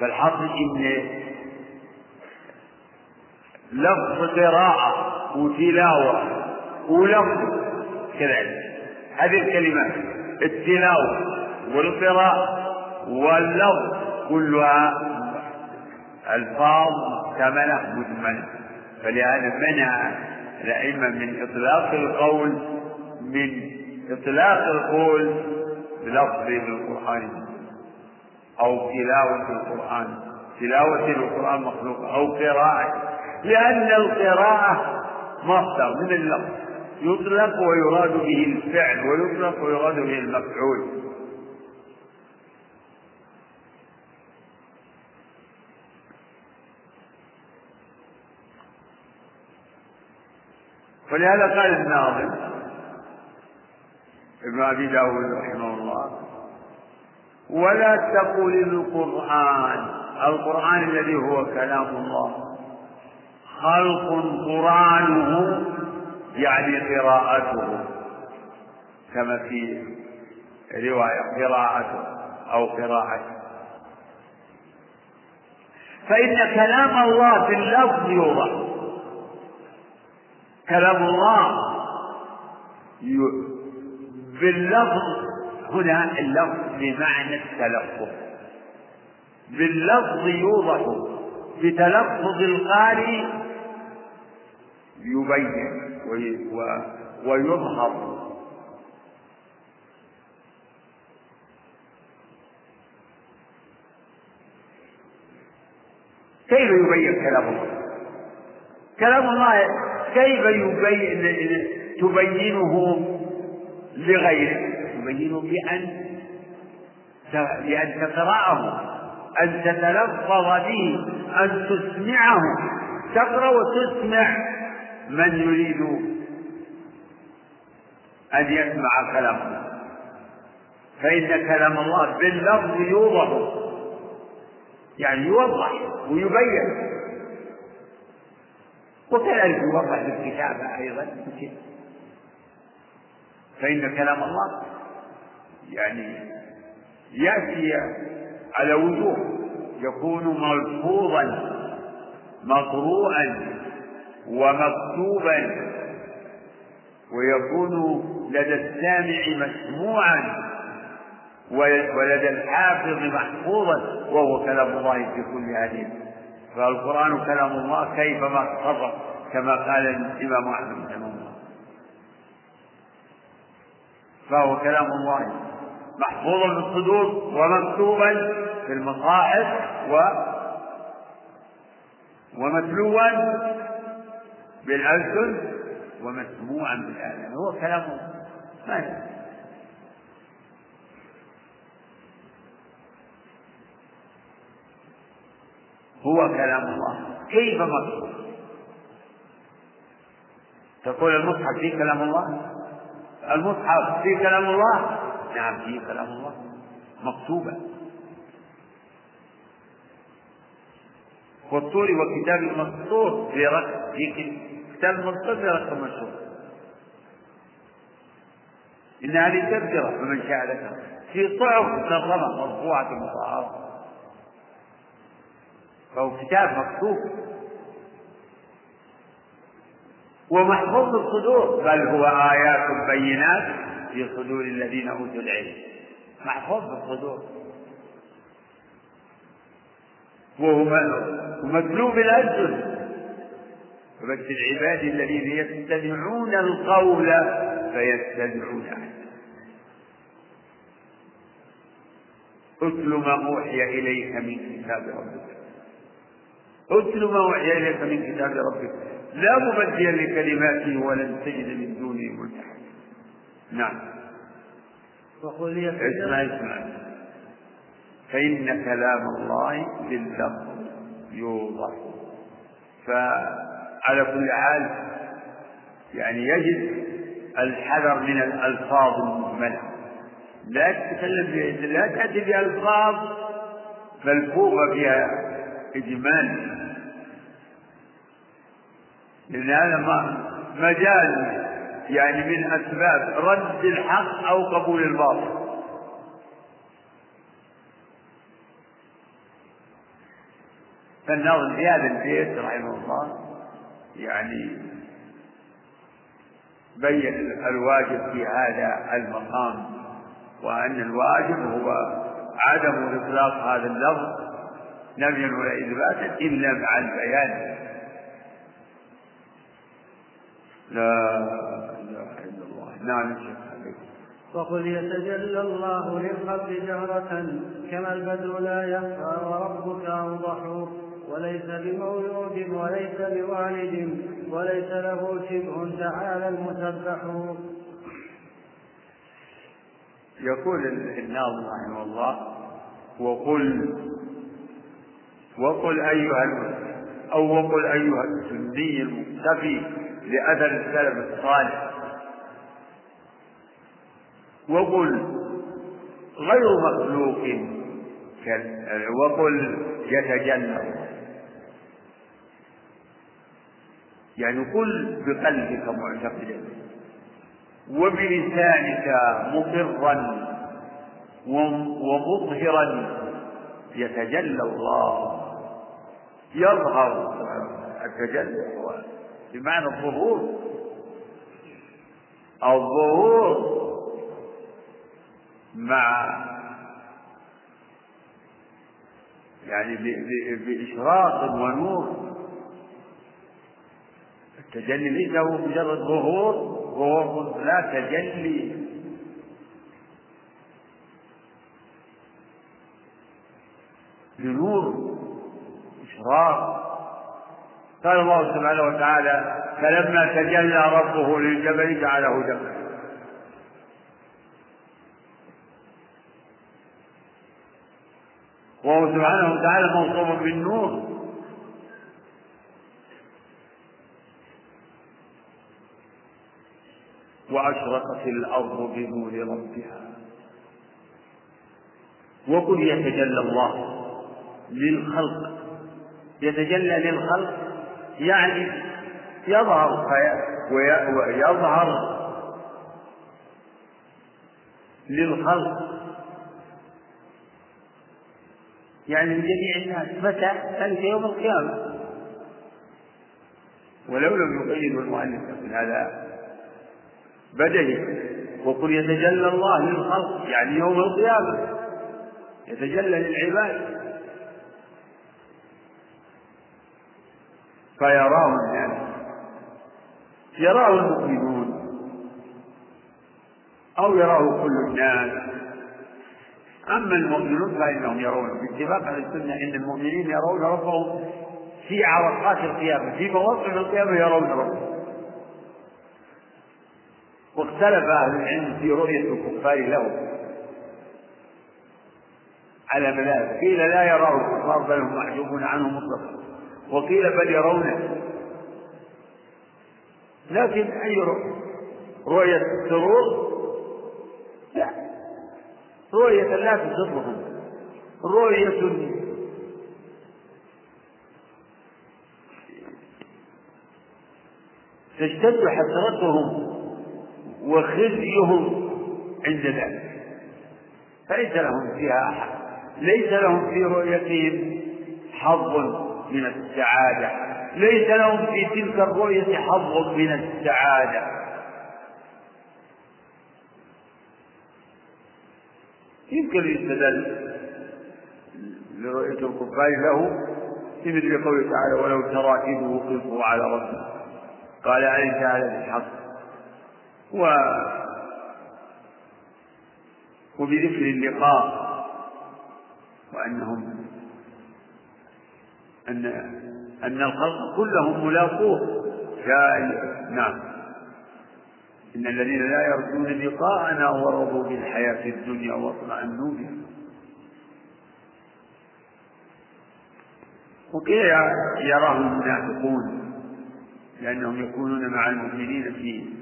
فالحاصل إن لفظ قراءة وتلاوة ولفظ كذلك. هذه الكلمات التلاوة والقراءة واللفظ كلها ألفاظ محتملة مجملة فلهذا منع الأئمة من إطلاق القول من إطلاق القول بلفظ القرآن أو تلاوة القرآن. تلاوة القرآن مخلوق أو قراءة لأن القراءة مصدر من اللفظ. يطلق ويراد به الفعل ويطلق ويراد به المفعول. ولهذا قال الناظم ابن أبي داود رحمه الله ولا تقل القرآن القرآن الذي هو كلام الله خلق قرآنه يعني قراءته كما في رواية قراءته أو قراءته. فإن كلام الله في اللفظ يوضح. كلام الله باللفظ هنا اللفظ بمعنى التلفظ. باللفظ يوضح. بتلفظ القارئ يبين ويظهر. كيف يبين كلام الله؟ كلام الله كيف يبين تبينه لغيرك تبينه بأن بأن تقرأه أن تتلفظ به أن تسمعه. تقرأ وتسمع. من يريد أن يسمع كلامه فإن كلام الله باللفظ يوضح. يعني يوضح ويبين. وكذلك يوضح بالكتابة أيضا. فإن كلام الله يعني يأتي على وجوه يكون ملفوظا مقروءا. ومكتوبا ويكون لدى السامع مسموعا ولدى الحافظ محفوظا وهو كلام الله في كل هذه. فالقرآن كلام الله كيفما اقتضى كما قال الإمام أحمد رحمه الله. فهو كلام الله محفوظا في الصدور ومكتوبا في المصاحف و ومتلوا بالألسن ومسموعا بالآذان هو كلام ما هو كلام الله. كيف مكتوب تقول المصحف فيه كلام الله؟ المصحف فيه كلام الله؟ نعم فيه كلام الله. مكتوبا والطور وكتاب مسطور في رقم في في رقم مشهور إن هذه تذكرة فمن شاء ذكر في صحف مكرمة مرفوعة مطهرة. فهو كتاب مكتوب. ومحفوظ الصدور. بل هو آيات بينات في صدور الذين أوتوا العلم. محفوظ الصدور. وهو مقلوب الألسن وبشر العباد الذين يستمعون القول فيتبعون اتل ما أوحي إليك من كتاب ربك. اتل ما أوحي إليك من كتاب ربك. لا مبدل لكلماته ولن تجد من دونه ملتحدا نعم. وقل اسمع اسمع. فإن كلام الله باللفظ يوضح. فعلى كل حال يعني يجب الحذر من الألفاظ المجملة لا تتكلم لا تأتي بألفاظ ملفوفة فيها إجمال. لأن هذا مجال يعني من أسباب رد الحق أو قبول الباطل. فالناظم في هذا البيت رحمه الله يعني بين الواجب في هذا المقام وأن الواجب هو عدم إطلاق هذا اللفظ نفيا ولا إثباتا إلا مع البيان. لا إله إلا الله. نعم وقل يتجلى الله للخلق جهرة كما البدر لا يخفى وربك أوضح. وليس بمولود وليس بوالد وليس له شبه تعالى المسبح. يقول الناظم رحمه الله وقل وقل أيها أو وقل أيها السني المكتفي لأثر السلف الصالح. وقل غير مخلوق وقل يتجلى يعني قل بقلبك معتقدا وبلسانك مقرا ومظهرا يتجلى الله. يظهر التجلي هو بمعنى الظهور. الظهور مع يعني بإشراق ونور. التجلي ليس هو مجرد ظهور ظهور لا تجلي. لنور إشراق قال الله سبحانه وتعالى فلما تجلى ربه للجبل جعله دكا وهو سبحانه وتعالى موصوف بالنور. وأشرقت الأرض بنور ربها. وقل يتجلى الله للخلق. يتجلى للخلق يعني يظهر ويظهر للخلق. يعني من جميع الناس. متى؟ ذلك يوم القيامة. ولو لم يقيد المؤلف من هذا بدهي وقل يتجلى الله للخلق يعني يوم القيامة. يتجلى للعباد. فيراه الناس. يراه المؤمنون. أو يراه كل الناس. أما المؤمنون فإنهم يرون. باتفاق أهل السنة أن المؤمنين يرون ربهم في عرقات القيامة في مواقف القيامة يرون ربهم. واختلف أهل العلم في رؤية الكفار له. على ملاذ. قيل لا يراه الكفار بل هم محجوبون عنه مطلقا. وقيل بل يرونه لكن أي رؤية رؤية السرور لا. رؤية لا تسرهم رؤية تشتد حسرتهم. وخزيهم عند ذلك. فليس لهم فيها أحد. ليس لهم في رؤيتهم حظ من السعادة. ليس لهم في تلك الرؤية حظ من السعادة. يمكن يستدل لرؤية الكفار له في مثل قوله تعالى ولو ترى إذ وقفوا على ربهم قال أليس هذا بالحق؟ و وبذكر اللقاء وأنهم أن أن الخلق كلهم ملاقوه. نعم. إن الذين لا يرجون لقاءنا ورضوا بالحياة الدنيا واطمأنوا بها. وقيل يراهم المنافقون لأنهم يكونون مع المؤمنين في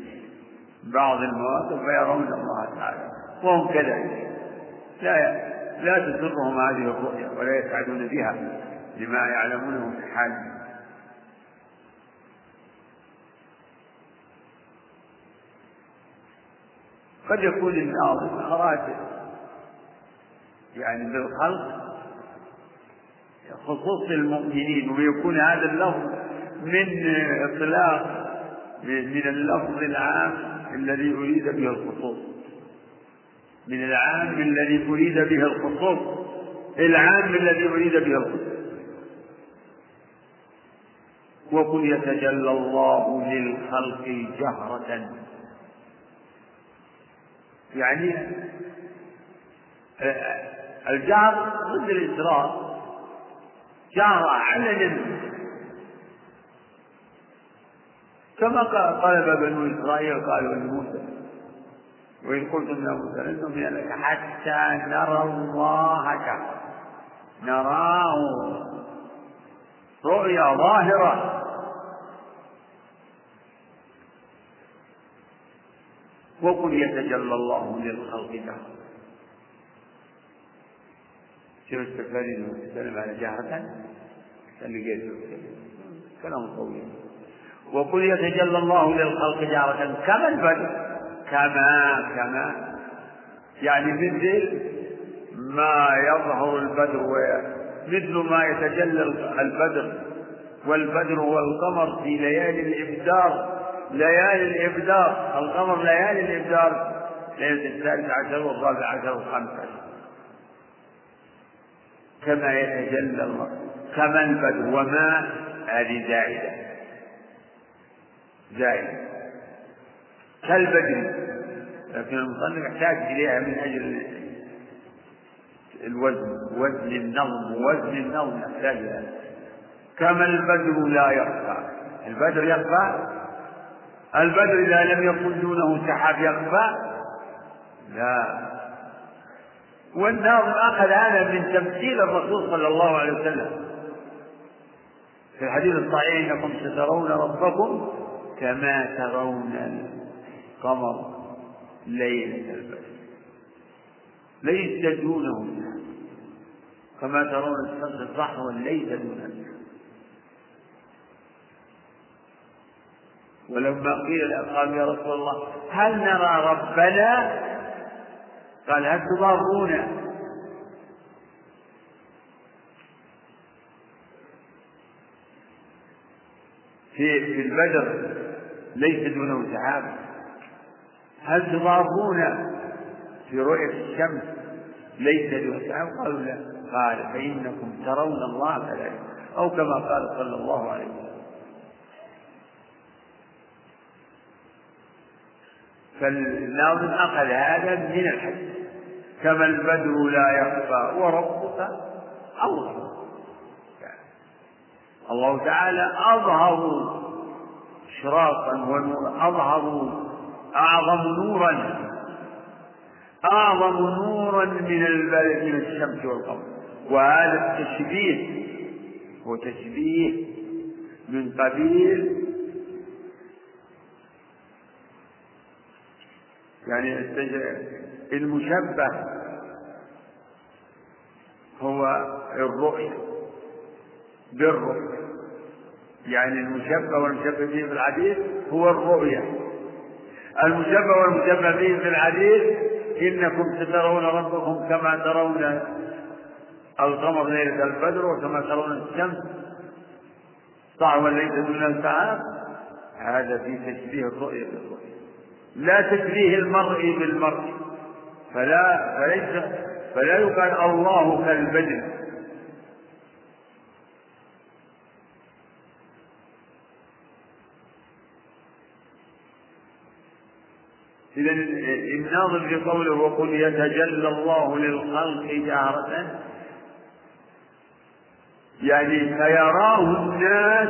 بعض المواقف فيرون الله تعالى. وهم كذلك. لا لا تسرهم هذه الرؤيا ولا يسعدون بها لما يعلمونه من حالهم قد يكون الناظر أراد يعني بالخلق خصوص المؤمنين ويكون هذا اللفظ من إطلاق من اللفظ العام الذي أريد به الخصوص من العام الذي أريد به الخصوص العام الذي أريد به الخصوص وقل يتجلى الله للخلق جهرة. يعني الجهر ضد الإسراء جهر علنا. كما طلب بنو إسرائيل قالوا لموسى وإن قلتم يا موسى لن نؤمن لك حتى نرى الله جهرا نراه. رؤيا ظاهرة. وقل يتجلى الله للخلق جهرا شوف التفاريد تتكلم على جهرة اللي كلام طويل. وقل يتجلى الله للخلق جهرة كما البدء كما كما. يعني مثل ما يظهر البدر مثل ما يتجلى البدر. والبدر هو القمر في ليالي الإبدار. ليالي الإبدار. القمر ليالي الإبدار. ليلة الثالث عشر والرابع عشر والخامس عشر. كما يتجلى الله. كما البدر. وما هذه زائدة. زائدة كالبدر. لكن المصنف يحتاج إليها من أجل الوزن. وزن النظم. وزن النظم يحتاج إلى كما البدر لا يخفى البدر يخفى البدر إذا لم يكن دونه سحاب يخفى لا. والناظم أخذ هذا من تمثيل الرسول صلى الله عليه وسلم. في الحديث الصحيح إنكم سترون ربكم كما ترون القمر ليلة البدر. ليس دونه كما ترون الشمس الصحوة ليس دونه ولما قيل لأصحاب يا رسول الله هل نرى ربنا؟ قال هل تضارون في في البدر. ليس دونه سحاب هل تضارون في رؤية الشمس ليس دونه سحاب قالوا لا. قال فإنكم ترون الله فلا أو كما قال صلى الله عليه وسلم. فالناظم أخذ هذا من الحديث كما البدر لا يخفى وربك أوضح الله تعالى أظهر إشراقا ونورا أظهر أعظم نورا أعظم نورا من البلد من الشمس والقمر. وهذا التشبيه هو تشبيه من قبيل يعني المشبه هو الرؤية بالرؤية. يعني المشبه والمشبه به في الحديث هو الرؤية. المشبه والمشبه به في الحديث إنكم سترون ربكم كما ترون القمر ليلة البدر وكما ترون الشمس. صعبا ليس دون السحاب هذا في تشبيه الرؤية بالرؤية. لا تشبيه المرء بالمرء. فلا فليس فلا يقال الله كالبدر. إذا الناظم في قوله وقل يتجلى الله للخلق جهرة يعني فيراه الناس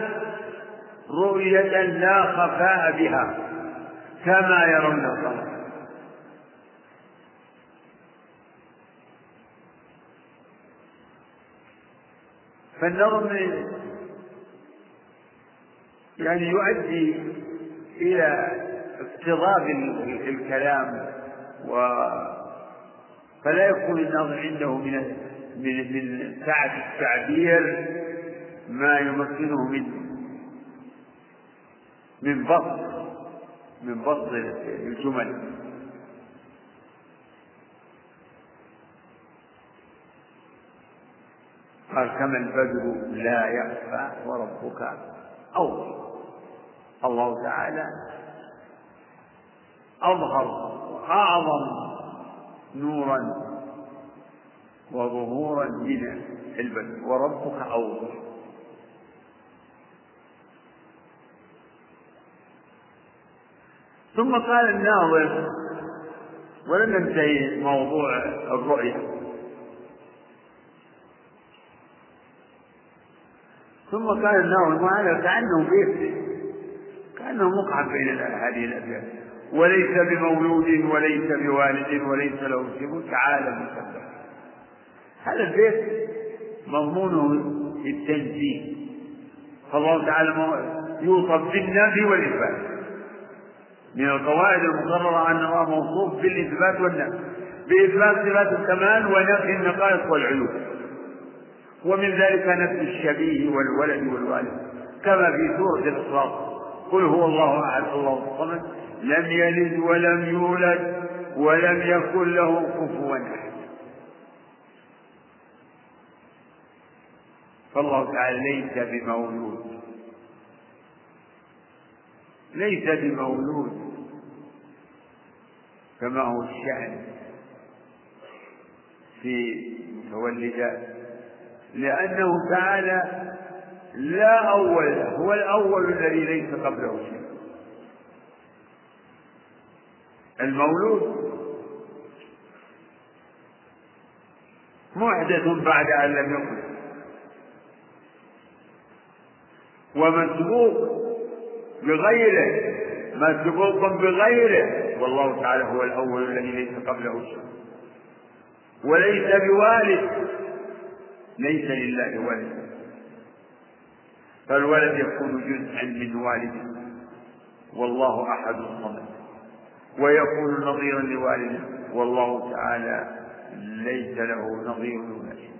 رؤية لا خفاء بها كما يرون القمر فالنظم يعني يؤدي إلى اقتضاب الكلام و فلا يكون النظم عنده من من من سعة التعبير ما يمكنه من من بسط من بسط الجمل. قال كما البدر لا يخفى وربك أوضح الله تعالى أظهر وأعظم نورا وظهورا من البدر وربك أوضح. ثم قال الناظر ولم ننتهي موضوع الرؤية ثم قال الناظر وهذا كأنه بيت كأنه مقعد بين هذه الأبيات. وليس بمولود وليس بوالد وليس له سب تعالى مسبح هذا البيت مضمونه التنزيه فالله تعالى يوصف بالنفي والإثبات. من القواعد المقررة أن الله موصوف بالإثبات والنفي. بإثبات صفات الكمال ونفي النقائص والعيوب. ومن ذلك نفي الشبيه والولد والوالد. كما في سورة الإخلاص. قل هو الله أحد الله الصمد لم يلد ولم يولد ولم يكن له كفوا أحد. فالله تعالى ليس بمولود. ليس بمولود. كما هو الشأن في متولدات لأنه تعالى لا أول له هو الأول الذي ليس قبله شيء. المولود محدث بعد أن لم يكن. ومسبوق بغيره مسبوق بغيره. والله تعالى هو الأول الذي ليس قبله شيء. وليس بوالد ليس لله ولد فالولد يكون جزءا من والده. والله أحد الصمد ويكون نظيرا لوالده. والله تعالى ليس له نظير ولا شيء.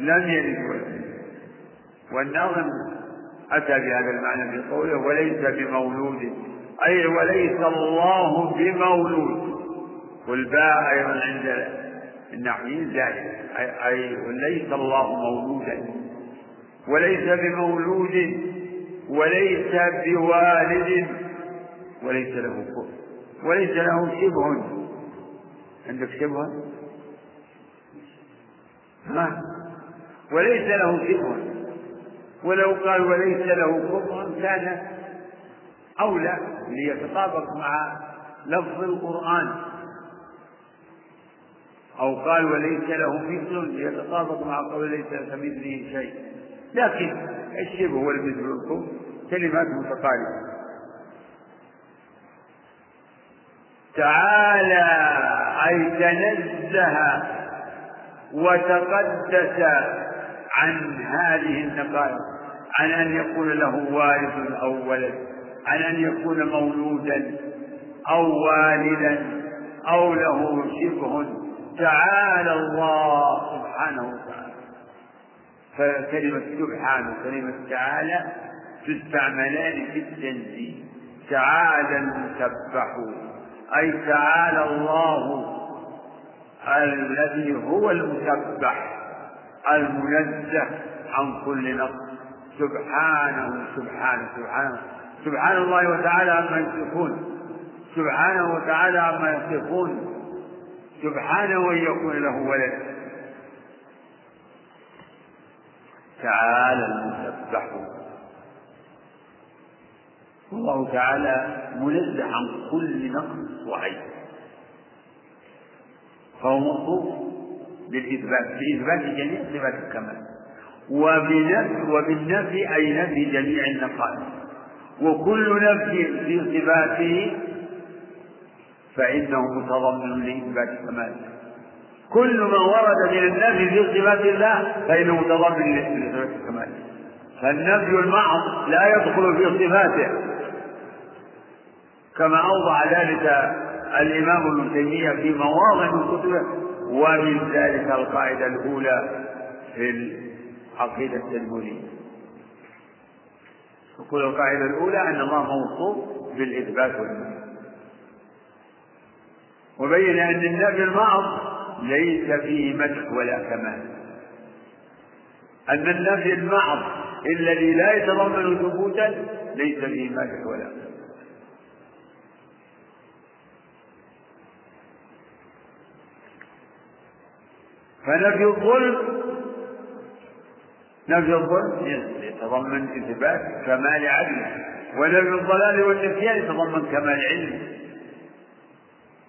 لم يلد ولد. والناظم أتى بهذا المعنى في قوله وليس بمولود. أي وليس الله بمولود. والباء أيضا عند النحويين ذلك. أي وليس الله مولودا. وليس بمولود. وليس بوالد. وليس له كفر. وليس له شبه. عندك شبه؟ ها؟ وليس له شبه. ولو قال وليس له كفر كان أولى ليتطابق مع لفظ القرآن. أو قال وليس له مثل ليتطابق مع قول ليس كمثله شيء. لكن الشبه والمثل والكفر كلمات متقاربة. تعالى أي تنزه وتقدس عن هذه النقائص. عن أن يكون له والد أو ولد. عن أن يكون مولودا أو والدا أو له شبه تعالى الله سبحانه وتعالى. فكلمة سبحانه وكلمة تعالى تستعملان في التنزيه تعالى المسبح أي تعالى الله الذي هو المسبح المنزه عن كل نقص. سبحانه سبحانه سبحانه. سبحان الله وتعالى عما يصفون. سبحانه وتعالى عما يصفون. سبحانه أن يكون له ولد. تعالى المسبح الله تعالى منزه عن كل نقص وعيب. فهو موصوف بالإثبات بإثبات جميع صفات الكمال. وبالنفي أي نفي جميع النقائص. وكل نفي في صفاته فإنه متضمن لإثبات كماله كل ما ورد من النفي في صفات الله فإنه متضمن لإثبات كماله فالنفي المعظ لا يدخل في صفاته. كما أوضح ذلك الإمام ابن تيمية في مواضع من كتبه ومن ذلك القاعدة الأولى في العقيدة التدمرية تقول القاعدة الأولى أن الله موصوف بالإثبات والنفي وبين أن النفي المعظ ليس فيه مدح ولا كمال. أن النفي المعظ الذي لا يتضمن ثبوتا ليس فيه مدح ولا كمال. فنفي الظلم نفي الظلم يتضمن إثبات كمال عدله ونفي الضلال والنسيان يتضمن كمال علم.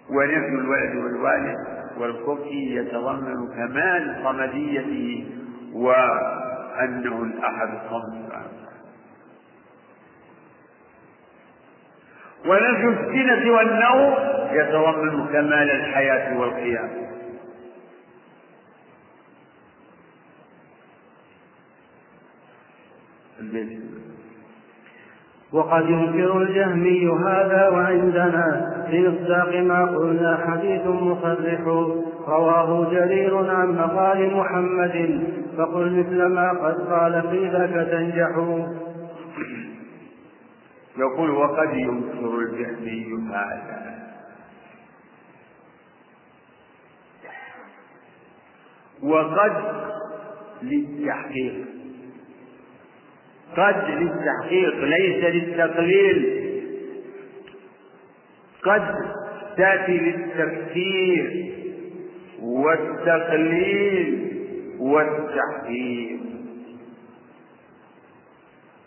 ونفي الولد والوالد والكفر يتضمن كمال صمديته وأنه الأحد الصمد ونفي السنة والنوم يتضمن كمال الحياة والقيام. البيت. وقد ينكر الجهمي هذا وعندنا في مصداق ما قلنا حديث مصرح. رواه جرير عن مقال محمد فقل مثل ما قد قال في ذاك تنجح. يقول وقد ينكر الجهمي هذا. وقد للتحقيق. قد للتحقيق ليس للتقليل. قد تأتي للتفسير والتقليل والتحقيق.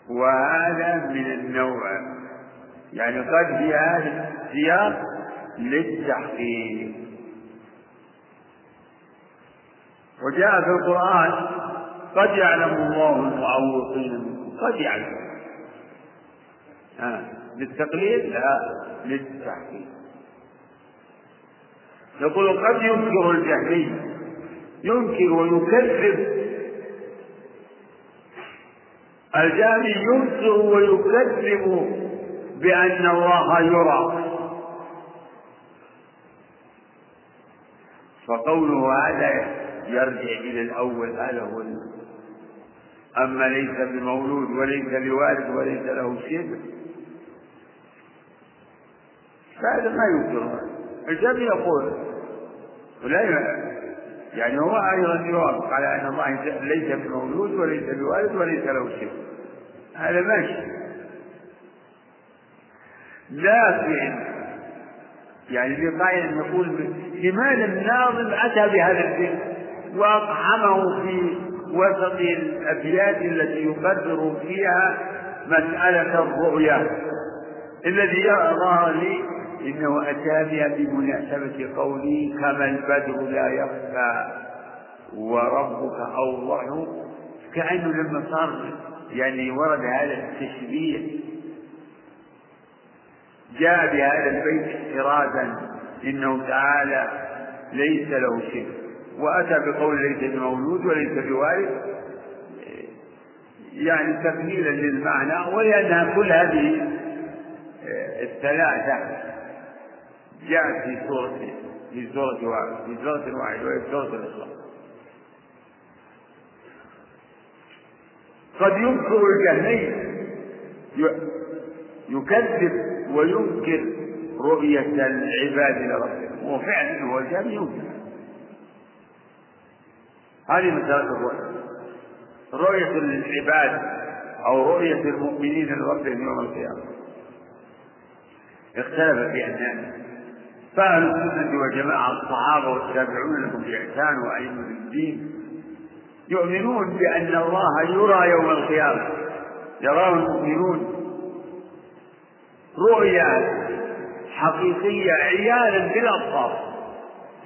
وهذا من النوع يعني قد في هذا السياق للتحقيق. وجاء في القرآن قد يعلم الله المعوقين. قد يعلم. آه. للتقليد لا للتحقيق. يقول قد ينكر الجهمي ينكر ويكذب. الجهمي ينكر ويكذب بأن الله يرى. فقوله هذا يرجع إلى الأول هذا هو أما ليس بمولود وليس بوالد وليس له شبه فهذا ما ينكر الجميع يقول ولا يعني هو أيضا يوافق على أن الله ليس بمولود وليس بوالد وليس له شبه هذا ماشي. لكن يعني في نقول لماذا الناظم أتى بهذا الفكر وأقحمه في وسط الأبيات التي يقدر فيها مسألة الرؤيا. الذي يرى لي إنه أتى بها بمناسبة قولي كما البدر لا يخفى وربك أوضح. كأنه لما صار يعني ورد هذا التشبيه جاء بهذا البيت احترازا إنه تعالى ليس له شيء وأتى بقول ليس بمولود وليس بوارث يعني تكميلا للمعنى ولانها كل هذه الثلاثة جاءت في سورة في سورة واحدة في سورة واحدة وهي سورة الإخلاص. قد ينكر الجهمي يكذب وينكر رؤية العباد لربهم وفعلا هو جاب ينكر هذه مسألة الرؤية. رؤية العباد أو رؤية المؤمنين لربهم يوم القيامة. اختلف في الناس فأهل السنة والجماعة الصحابة والتابعون لهم بإحسان وأئمة الدين يؤمنون بأن الله يرى يوم القيامة. يراه المؤمنون. رؤيا حقيقية عيانا بالأبصار.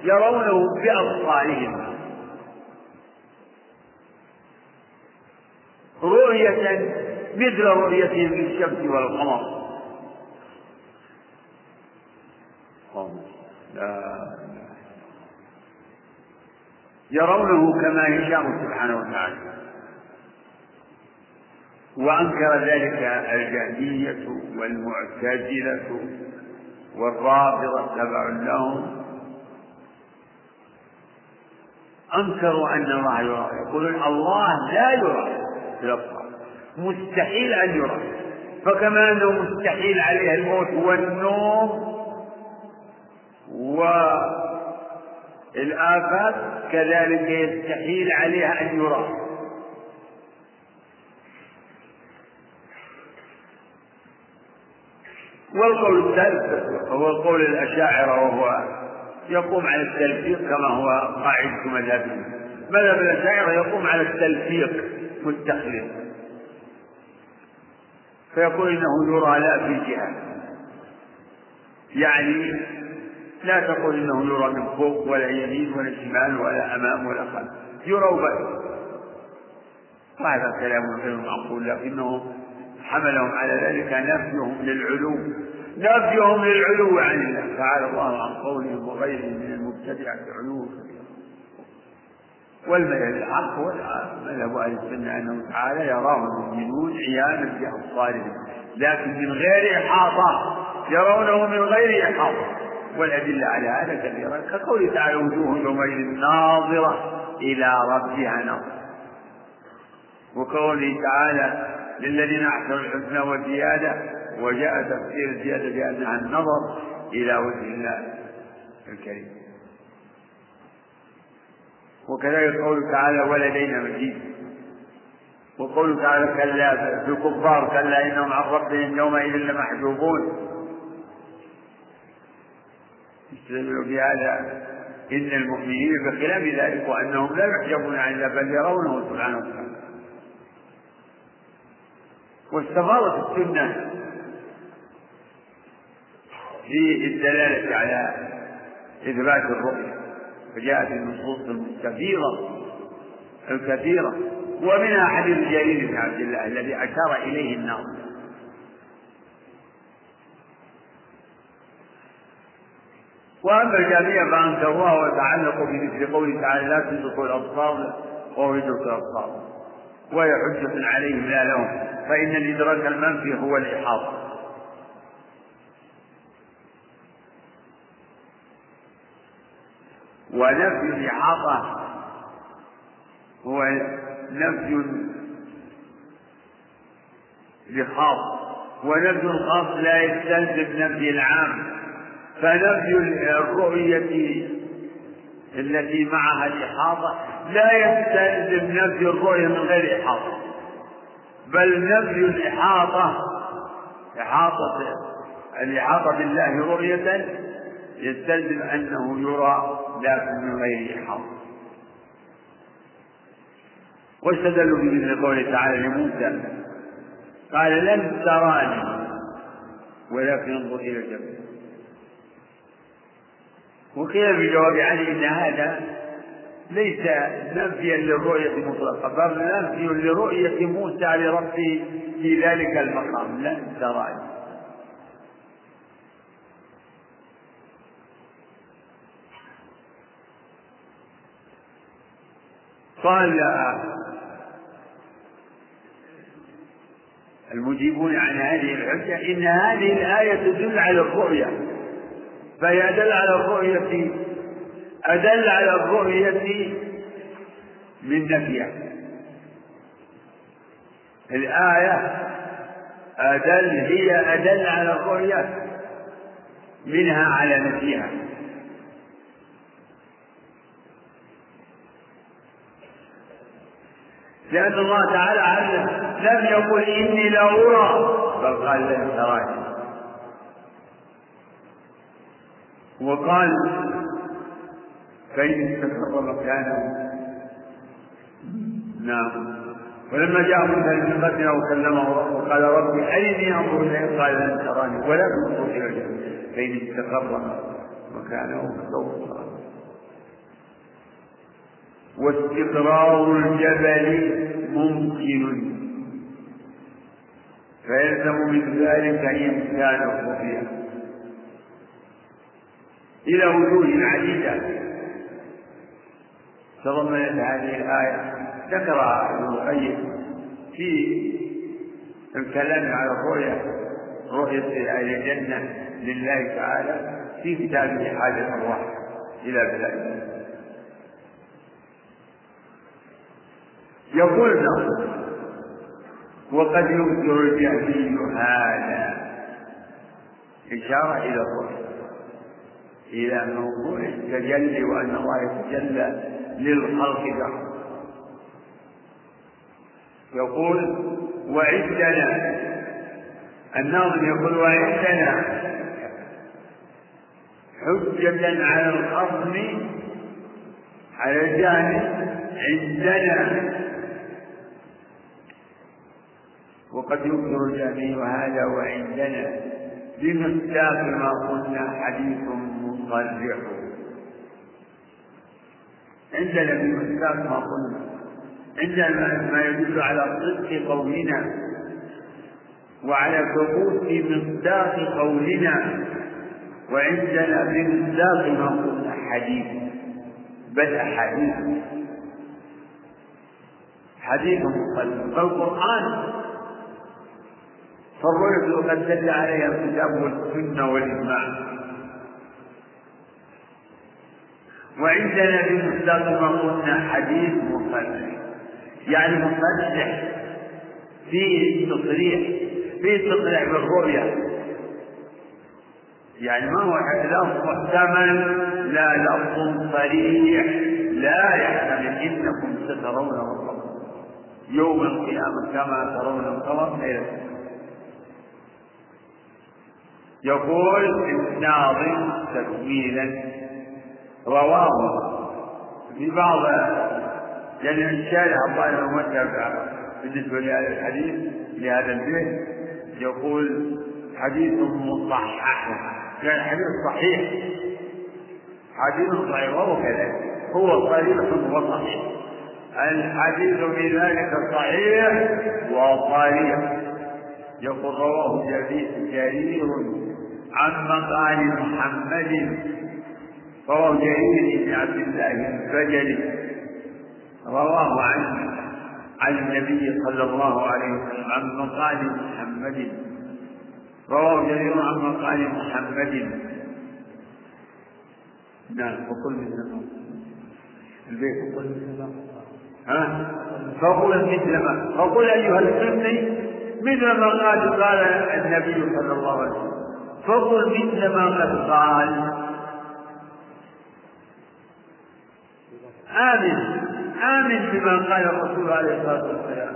يرونه بأبصارهم. رؤية مثل رؤيتهم للشمس والقمر. يرونه كما يشاء سبحانه وتعالى. وأنكر ذلك الجهمية والمعتزلة والرافضة تبع لهم. أنكروا أن الله يرى يقولون الله لا يرى الأبصار مستحيل أن يرى. فكما أنه مستحيل عليه الموت والنوم والآفات كذلك يستحيل عليها أن يرى. والقول الثالث هو قول الأشاعرة وهو يقوم على التلفيق كما هو قاعدة مذهبهم مذهب الأشاعرة يقوم على التلفيق. والتخليق فيقول إنه يرى لا في جهة يعني لا تقول إنه يرى من فوق ولا يمين ولا شمال ولا أمام ولا خلف. يرى بس وهذا كلام غير معقول لكنه حملهم على ذلك نفيهم للعلو. نفيهم للعلو عن الله. تعالى الله عن قولهم وغيرهم من المبتدعة علو والمذهب الحق هو مذهب أهل السنة أنه تعالى يراه المؤمنون عيانا بابصارهم لكن من غير إحاطة يرونه من غير إحاطة. والأدلة على هذا كثيرة كقوله تعالى وجوه يومئذ ناظرة إلى ربها ناظرة. وقوله تعالى للذين أحسنوا الحسنى وزيادة وجاء تفسير الزياده بأنها النظر إلى وجه الله الكريم. وكذلك قوله تعالى ولدينا مجيد. وقوله تعالى كلا في الكفار كلا إنهم عن ربهم يومئذ لمحجوبون. يستدل بهذا. إن المؤمنين بخلاف ذلك وأنهم لا يحجبون عن الله بل يرونه سبحانه وتعالى. واستفاضت السنة في الدلالة على إثبات الرؤية. فجاءت النصوص الكثيرة الكثيرة. ومنها حديث جرير بن عبد الله الذي أشار إليه الناظم وأما الجميع فأنكروها وتعلقوا بمثل قوله تعالى لا تدركوا الأبصار وهو يدرك الأبصار وهي حجة عليهم لا لهم. فإن الإدراك المنفي هو الإحاطة. ونفي الإحاطة هو نفي لخاص ونفي الخاص لا يستلزم نفي العام فنفي الرؤية التي معها الإحاطة لا يستلزم نفي الرؤية من غير إحاطة بل نفي الإحاطة إحاطة الإحاطة بالله رؤية يستلزم أنه يرى لكن من غير إحاطة واستدلوا بمثل قوله تعالى لموسى قال لن تراني ولكن انظر إلى الجبل وقيل في جواب علي إن هذا ليس نفيا للرؤية مطلقة بل نفي لرؤية موسى لربه في ذلك المقام لن تراني. قال المجيبون عن هذه الحجة إن هذه الآية تدل على الرؤية فهي أدل على الرؤية أدل على الرؤية من نفيها. الآية أدل هي أدل على الرؤية منها على نفيها. لأن الله تعالى علم لم يقل إني لا أرى بل قال لن تراني. وقال فإن استقر مكانه نعم. ولما جاء موسى لميقاتنا وكلمه وقال ربي أرني أنظر إليه؟ قال لن تراني ولكن انظر إلى الجنة فإن استقر مكانه فسوف تراني واستقرار الجبل ممكن. فيلزم من ذلك إمكان الرؤيا إلى وجوه عديدة تضمنت هذه الآية. ذكرها ابن القيم في الكلام على الرؤيا رؤية أهل الجنة لله تعالى في كتابه حاجة الروح إلى بلاد. يقول وقد ينكر الجهمي هذا. إشارة إلى الرؤيا إلى موضوع التجلي وأن الله يتجلى للخلق له يقول وعندنا الناظم يقول وعندنا حجة على الخصم على الجانب عندنا. وقد ينكر الجميع هذا وعندنا بمصداق ما قلنا حديث مصرح. عندنا بمصداق ما قلنا. عندنا ما يدل على صدق قولنا وعلى ثبوت مصداق قولنا وعندنا بمصداق ما قلنا حديث. بل أحاديث. حديث مقدم. فالقرآن فالرؤية قد دل عليها الكتاب والسنة والإجماع. وعندنا بمصداق ما قلنا حديث مصرح يعني مصرح فيه تصريح فيه تصريح بالرؤية. يعني ما هو لفظ محتمل لا لفظ صريح لا يحتمل إنكم سترون ربكم يوم القيامة كما ترون القمر ليلة يقول الناظم تكميلا رواه في بعض يعني الشارع الظاهر المتبع بالنسبة لهذا الحديث لهذا البيت يقول حديث مصحح. كان حديث صحيح. حديث صحيح وهو كذلك هو صريح وصحيح. الحديث في ذلك صحيح وصريح. يقول رواه جرير. عن مقال محمد رواه جرير بن عبد الله البجلي رواه عن عن النبي صلى الله عليه وسلم عن مقال محمد. رواه جرير عن مقال محمد. نعم وكل من البيت وكل من ها؟ فقل مثل ما فقل ايها السني مثل ما قال قال النبي صلى الله عليه وسلم. فقل مثل ما قد قال. آمن آمن بما قال الرسول عليه الصلاة والسلام.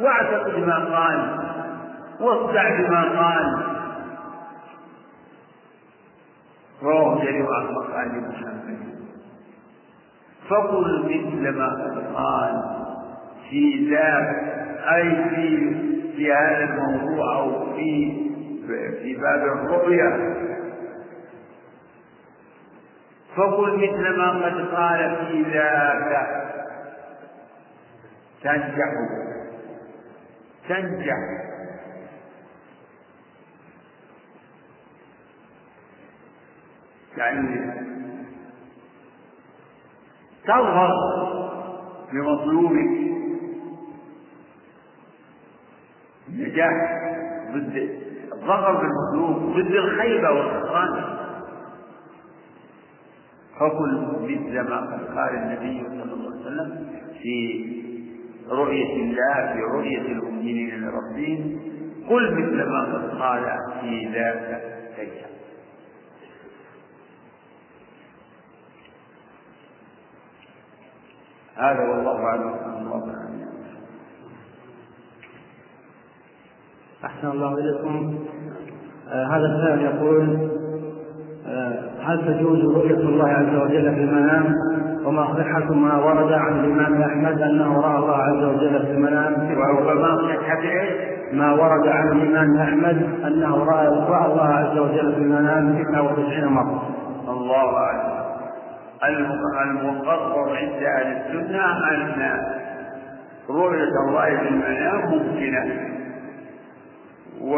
واعتقد ما قال. واصدع بما قال. رواه جرير عن مقال فقل مثل ما قد قال. في ذاك أي في في هذا الموضوع أو في في باب الرؤيا فقل مثل ما قد قال في ذاك. تنجح. تنجح. يعني تظهر بمطلوبك النجاح ضد الظفر بالمطلوب ضد الخيبة والخسران فقل مثل ما قال النبي صلى الله عليه وسلم في رؤية الله في رؤية المؤمنين لربهم قل مثل ما قد قال في ذاك تجهل هذا والله أعلم. الله أحسن الله إليكم. هذا السائل يقول آه هل تجوز رؤية الله عز وجل في المنام؟ وما صحة ما ورد عن الإمام أحمد أنه رأى الله عز وجل في المنام؟ وما صحة ما ورد عن الإمام أحمد أنه رأى رأى الله عز وجل في المنام 99 مرة. الله أعلم. المقرر عند أهل السنة أن رؤية الله في المنام ممكنة. و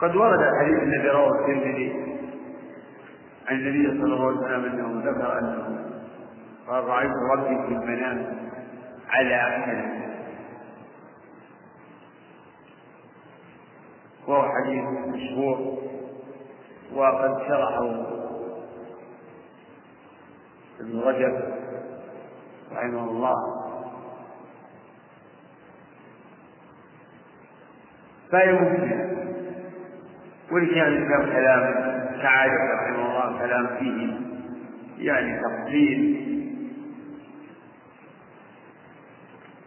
قد ورد الحديث الذي رواه الترمذي عن النبي صلى الله عليه وسلم أنه ذكر أنه قال رأيت ربي في المنام على احسن وهو حديث مشهور وقد شرحه ابن رجب رحمه الله. فيمكن ولكان كان كلام سعادة رحمه الله كلام فيه يعني تفصيل.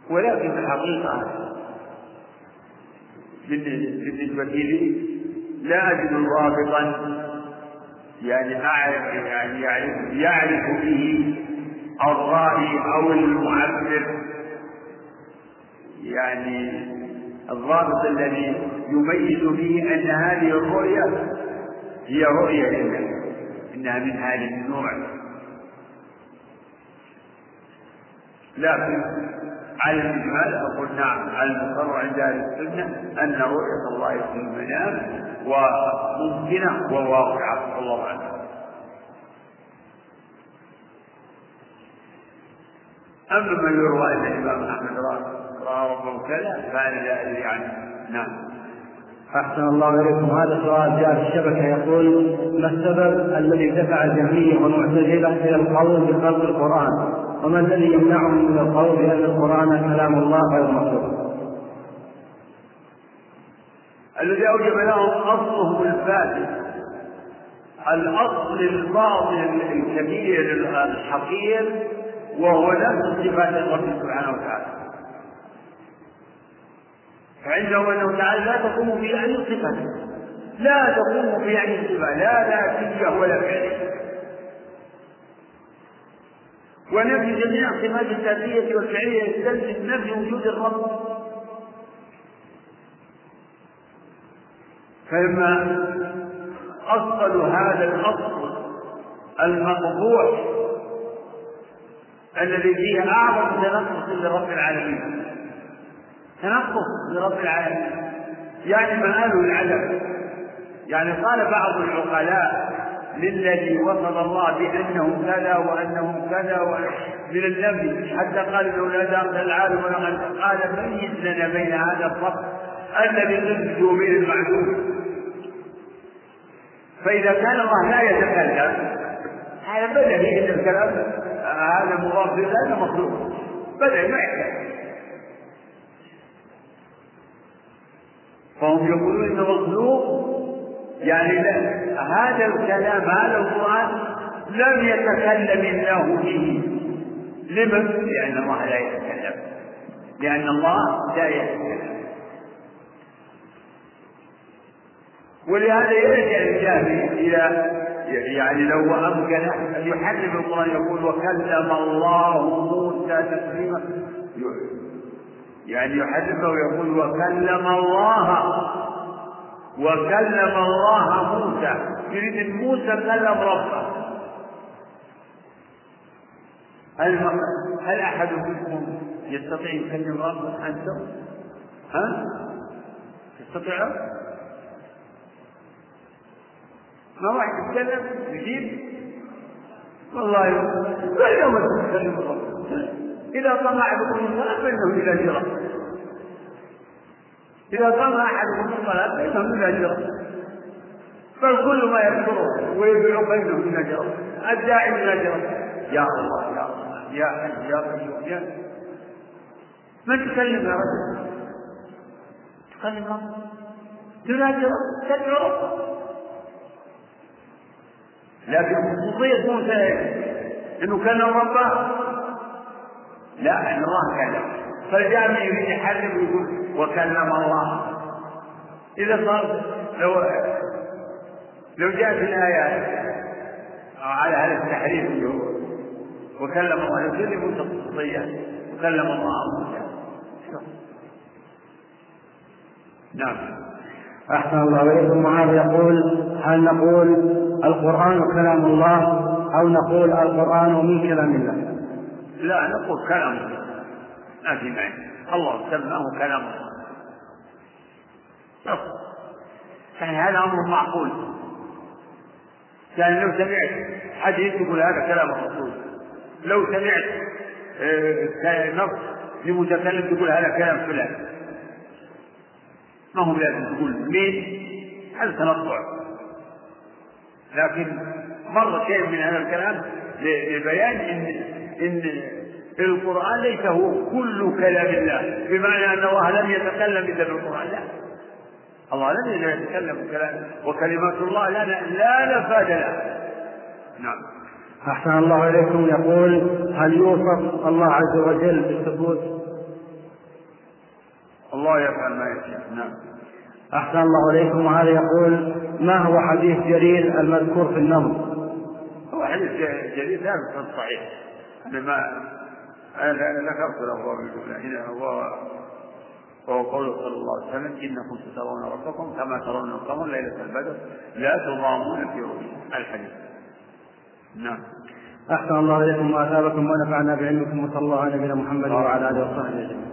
ولكن الحقيقة بالنسبة لي لا أجد ضابطا يعني أعرف يعني يعرف يعرف به الرائي أو المعبر. يعني الضابط الذي يميز به أن هذه الرؤية هي رؤية لله إنها من هذا النوع. لكن على الإجمال أقول نعم على المقر عند أهل السنة أن رؤية الله في المنام وممكنة وواقعة. والله أعلم. أما من يروى أن الإمام أحمد رأى ربه كذا فهذا لا أدري عنه. نعم. أحسن الله إليكم. هذا سؤال جاء في الشبكة يقول ما السبب الذي دفع الجهمية والمعتزلة إلى القول بخلق القرآن؟ وما الذي يمنعهم من القول بأن القرآن كلام الله غير مخلوق؟ الذي أوجب لهم أصلهم الفاسد الأصل الباطن الكبير الحقير وهو نفس صفات الرب سبحانه وتعالى. فعنده أنه تعالى لا تقوم في أي صفة. لا تقوم في أي صفة. لا ذاتية ولا فعلية ونفي جميع الصفات الذاتية والفعلية يستلزم نفي وجود الرب. فإما أصل هذا الأصل المقبوح الذي فيه أعظم تنقص لرب العالمين. تنقص لرب العالمين. يعني مآل العدم؟ يعني قال بعض العقلاء للذي وصف الله بأنه كذا وأنه كذا من النبي حتى قال إنه لا داخل العالم ولقد قال ميز لنا بين هذا الرب الذي ضده به المعلوم فإذا كان الله لا يتكلم هذا أن الكلام هذا مضاف هذا مخلوق. بدهي ما يحتاج. فهم يقولون إنه مخلوق؟ يعني لا. هذا الكلام هذا القرآن لم يتكلم الله به لمن؟ لأن الله لا يتكلم. لأن الله لا يتكلم. ولهذا يرجع الجاهل إلى يعني لو أمكن أن يحرم القرآن يقول وكلم الله موسى تكليما يعني يحرمه ويقول وكلم الله وكلم الله موسى يريد إن موسى كلم ربه هل هل أحد منكم يستطيع يكلم ربه أنتم؟ ها؟ تستطيعون؟ ما واحد يتكلم يجيب والله كل ما تتكلم ربه إذا طمع بكم الصلاه فانه إلى جرى إذا قام أحدكم الصلاة فإنه من أجره بل كل ما يذكره ويبيع بينه من أجره الداعي من أجره يا الله يا الله يا حي يا قيوم يا من تكلم يا رجل. تكلم ربك تنادي تدعو. لكن خصوصية موسى إنه كلم ربه لا ان الله كلم فالجامع يريد يحرم ويقول وكلم الله. إذا صار لو لو جاء في الآيات على هذا التحريم اللي هو وكلم الله موسى خصوصية وكلم الله. موسى نعم. أحسن الله إليكم. معاذ يقول هل نقول القرآن كلام الله أو نقول القرآن من كلام الله؟ لا نقول كلام الله. ما في معنى الله سماه كلام الله. يعني هذا أمر معقول. يعني لو سمعت حديث يقول هذا كلام الرسول. لو سمعت آه، نص لمتكلم تقول هذا كلام فلان. ما هو لازم تقول مين؟ هذا تنطع. لكن مر شيء من هذا الكلام لبيان ان إن القرآن ليس هو كل كلام الله. بمعنى أن الله لم يتكلم إلا بالقرآن. لا. الله لم يتكلم كلام وكلمات الله لا لا نفاد لها. نعم. أحسن الله إليكم. يقول هل يوصف الله عز وجل بالثبوت؟ الله يفعل ما يشاء. نعم. أحسن الله إليكم. وهذا يقول ما هو حديث جرير المذكور في النظم؟ هو حديث جرير ثابت في الصحيح أنا ما أنا ذكرت له بالجملة هنا هو وهو قوله صلى الله عليه وسلم إنكم سترون ربكم كما ترون القمر ليلة البدر لا تضامون في رؤيته الحديث. نعم. أحسن الله إليكم وأثابكم ونفعنا بعلمكم وصلى الله على نبينا محمد وعلى آله وصحبه أجمعين.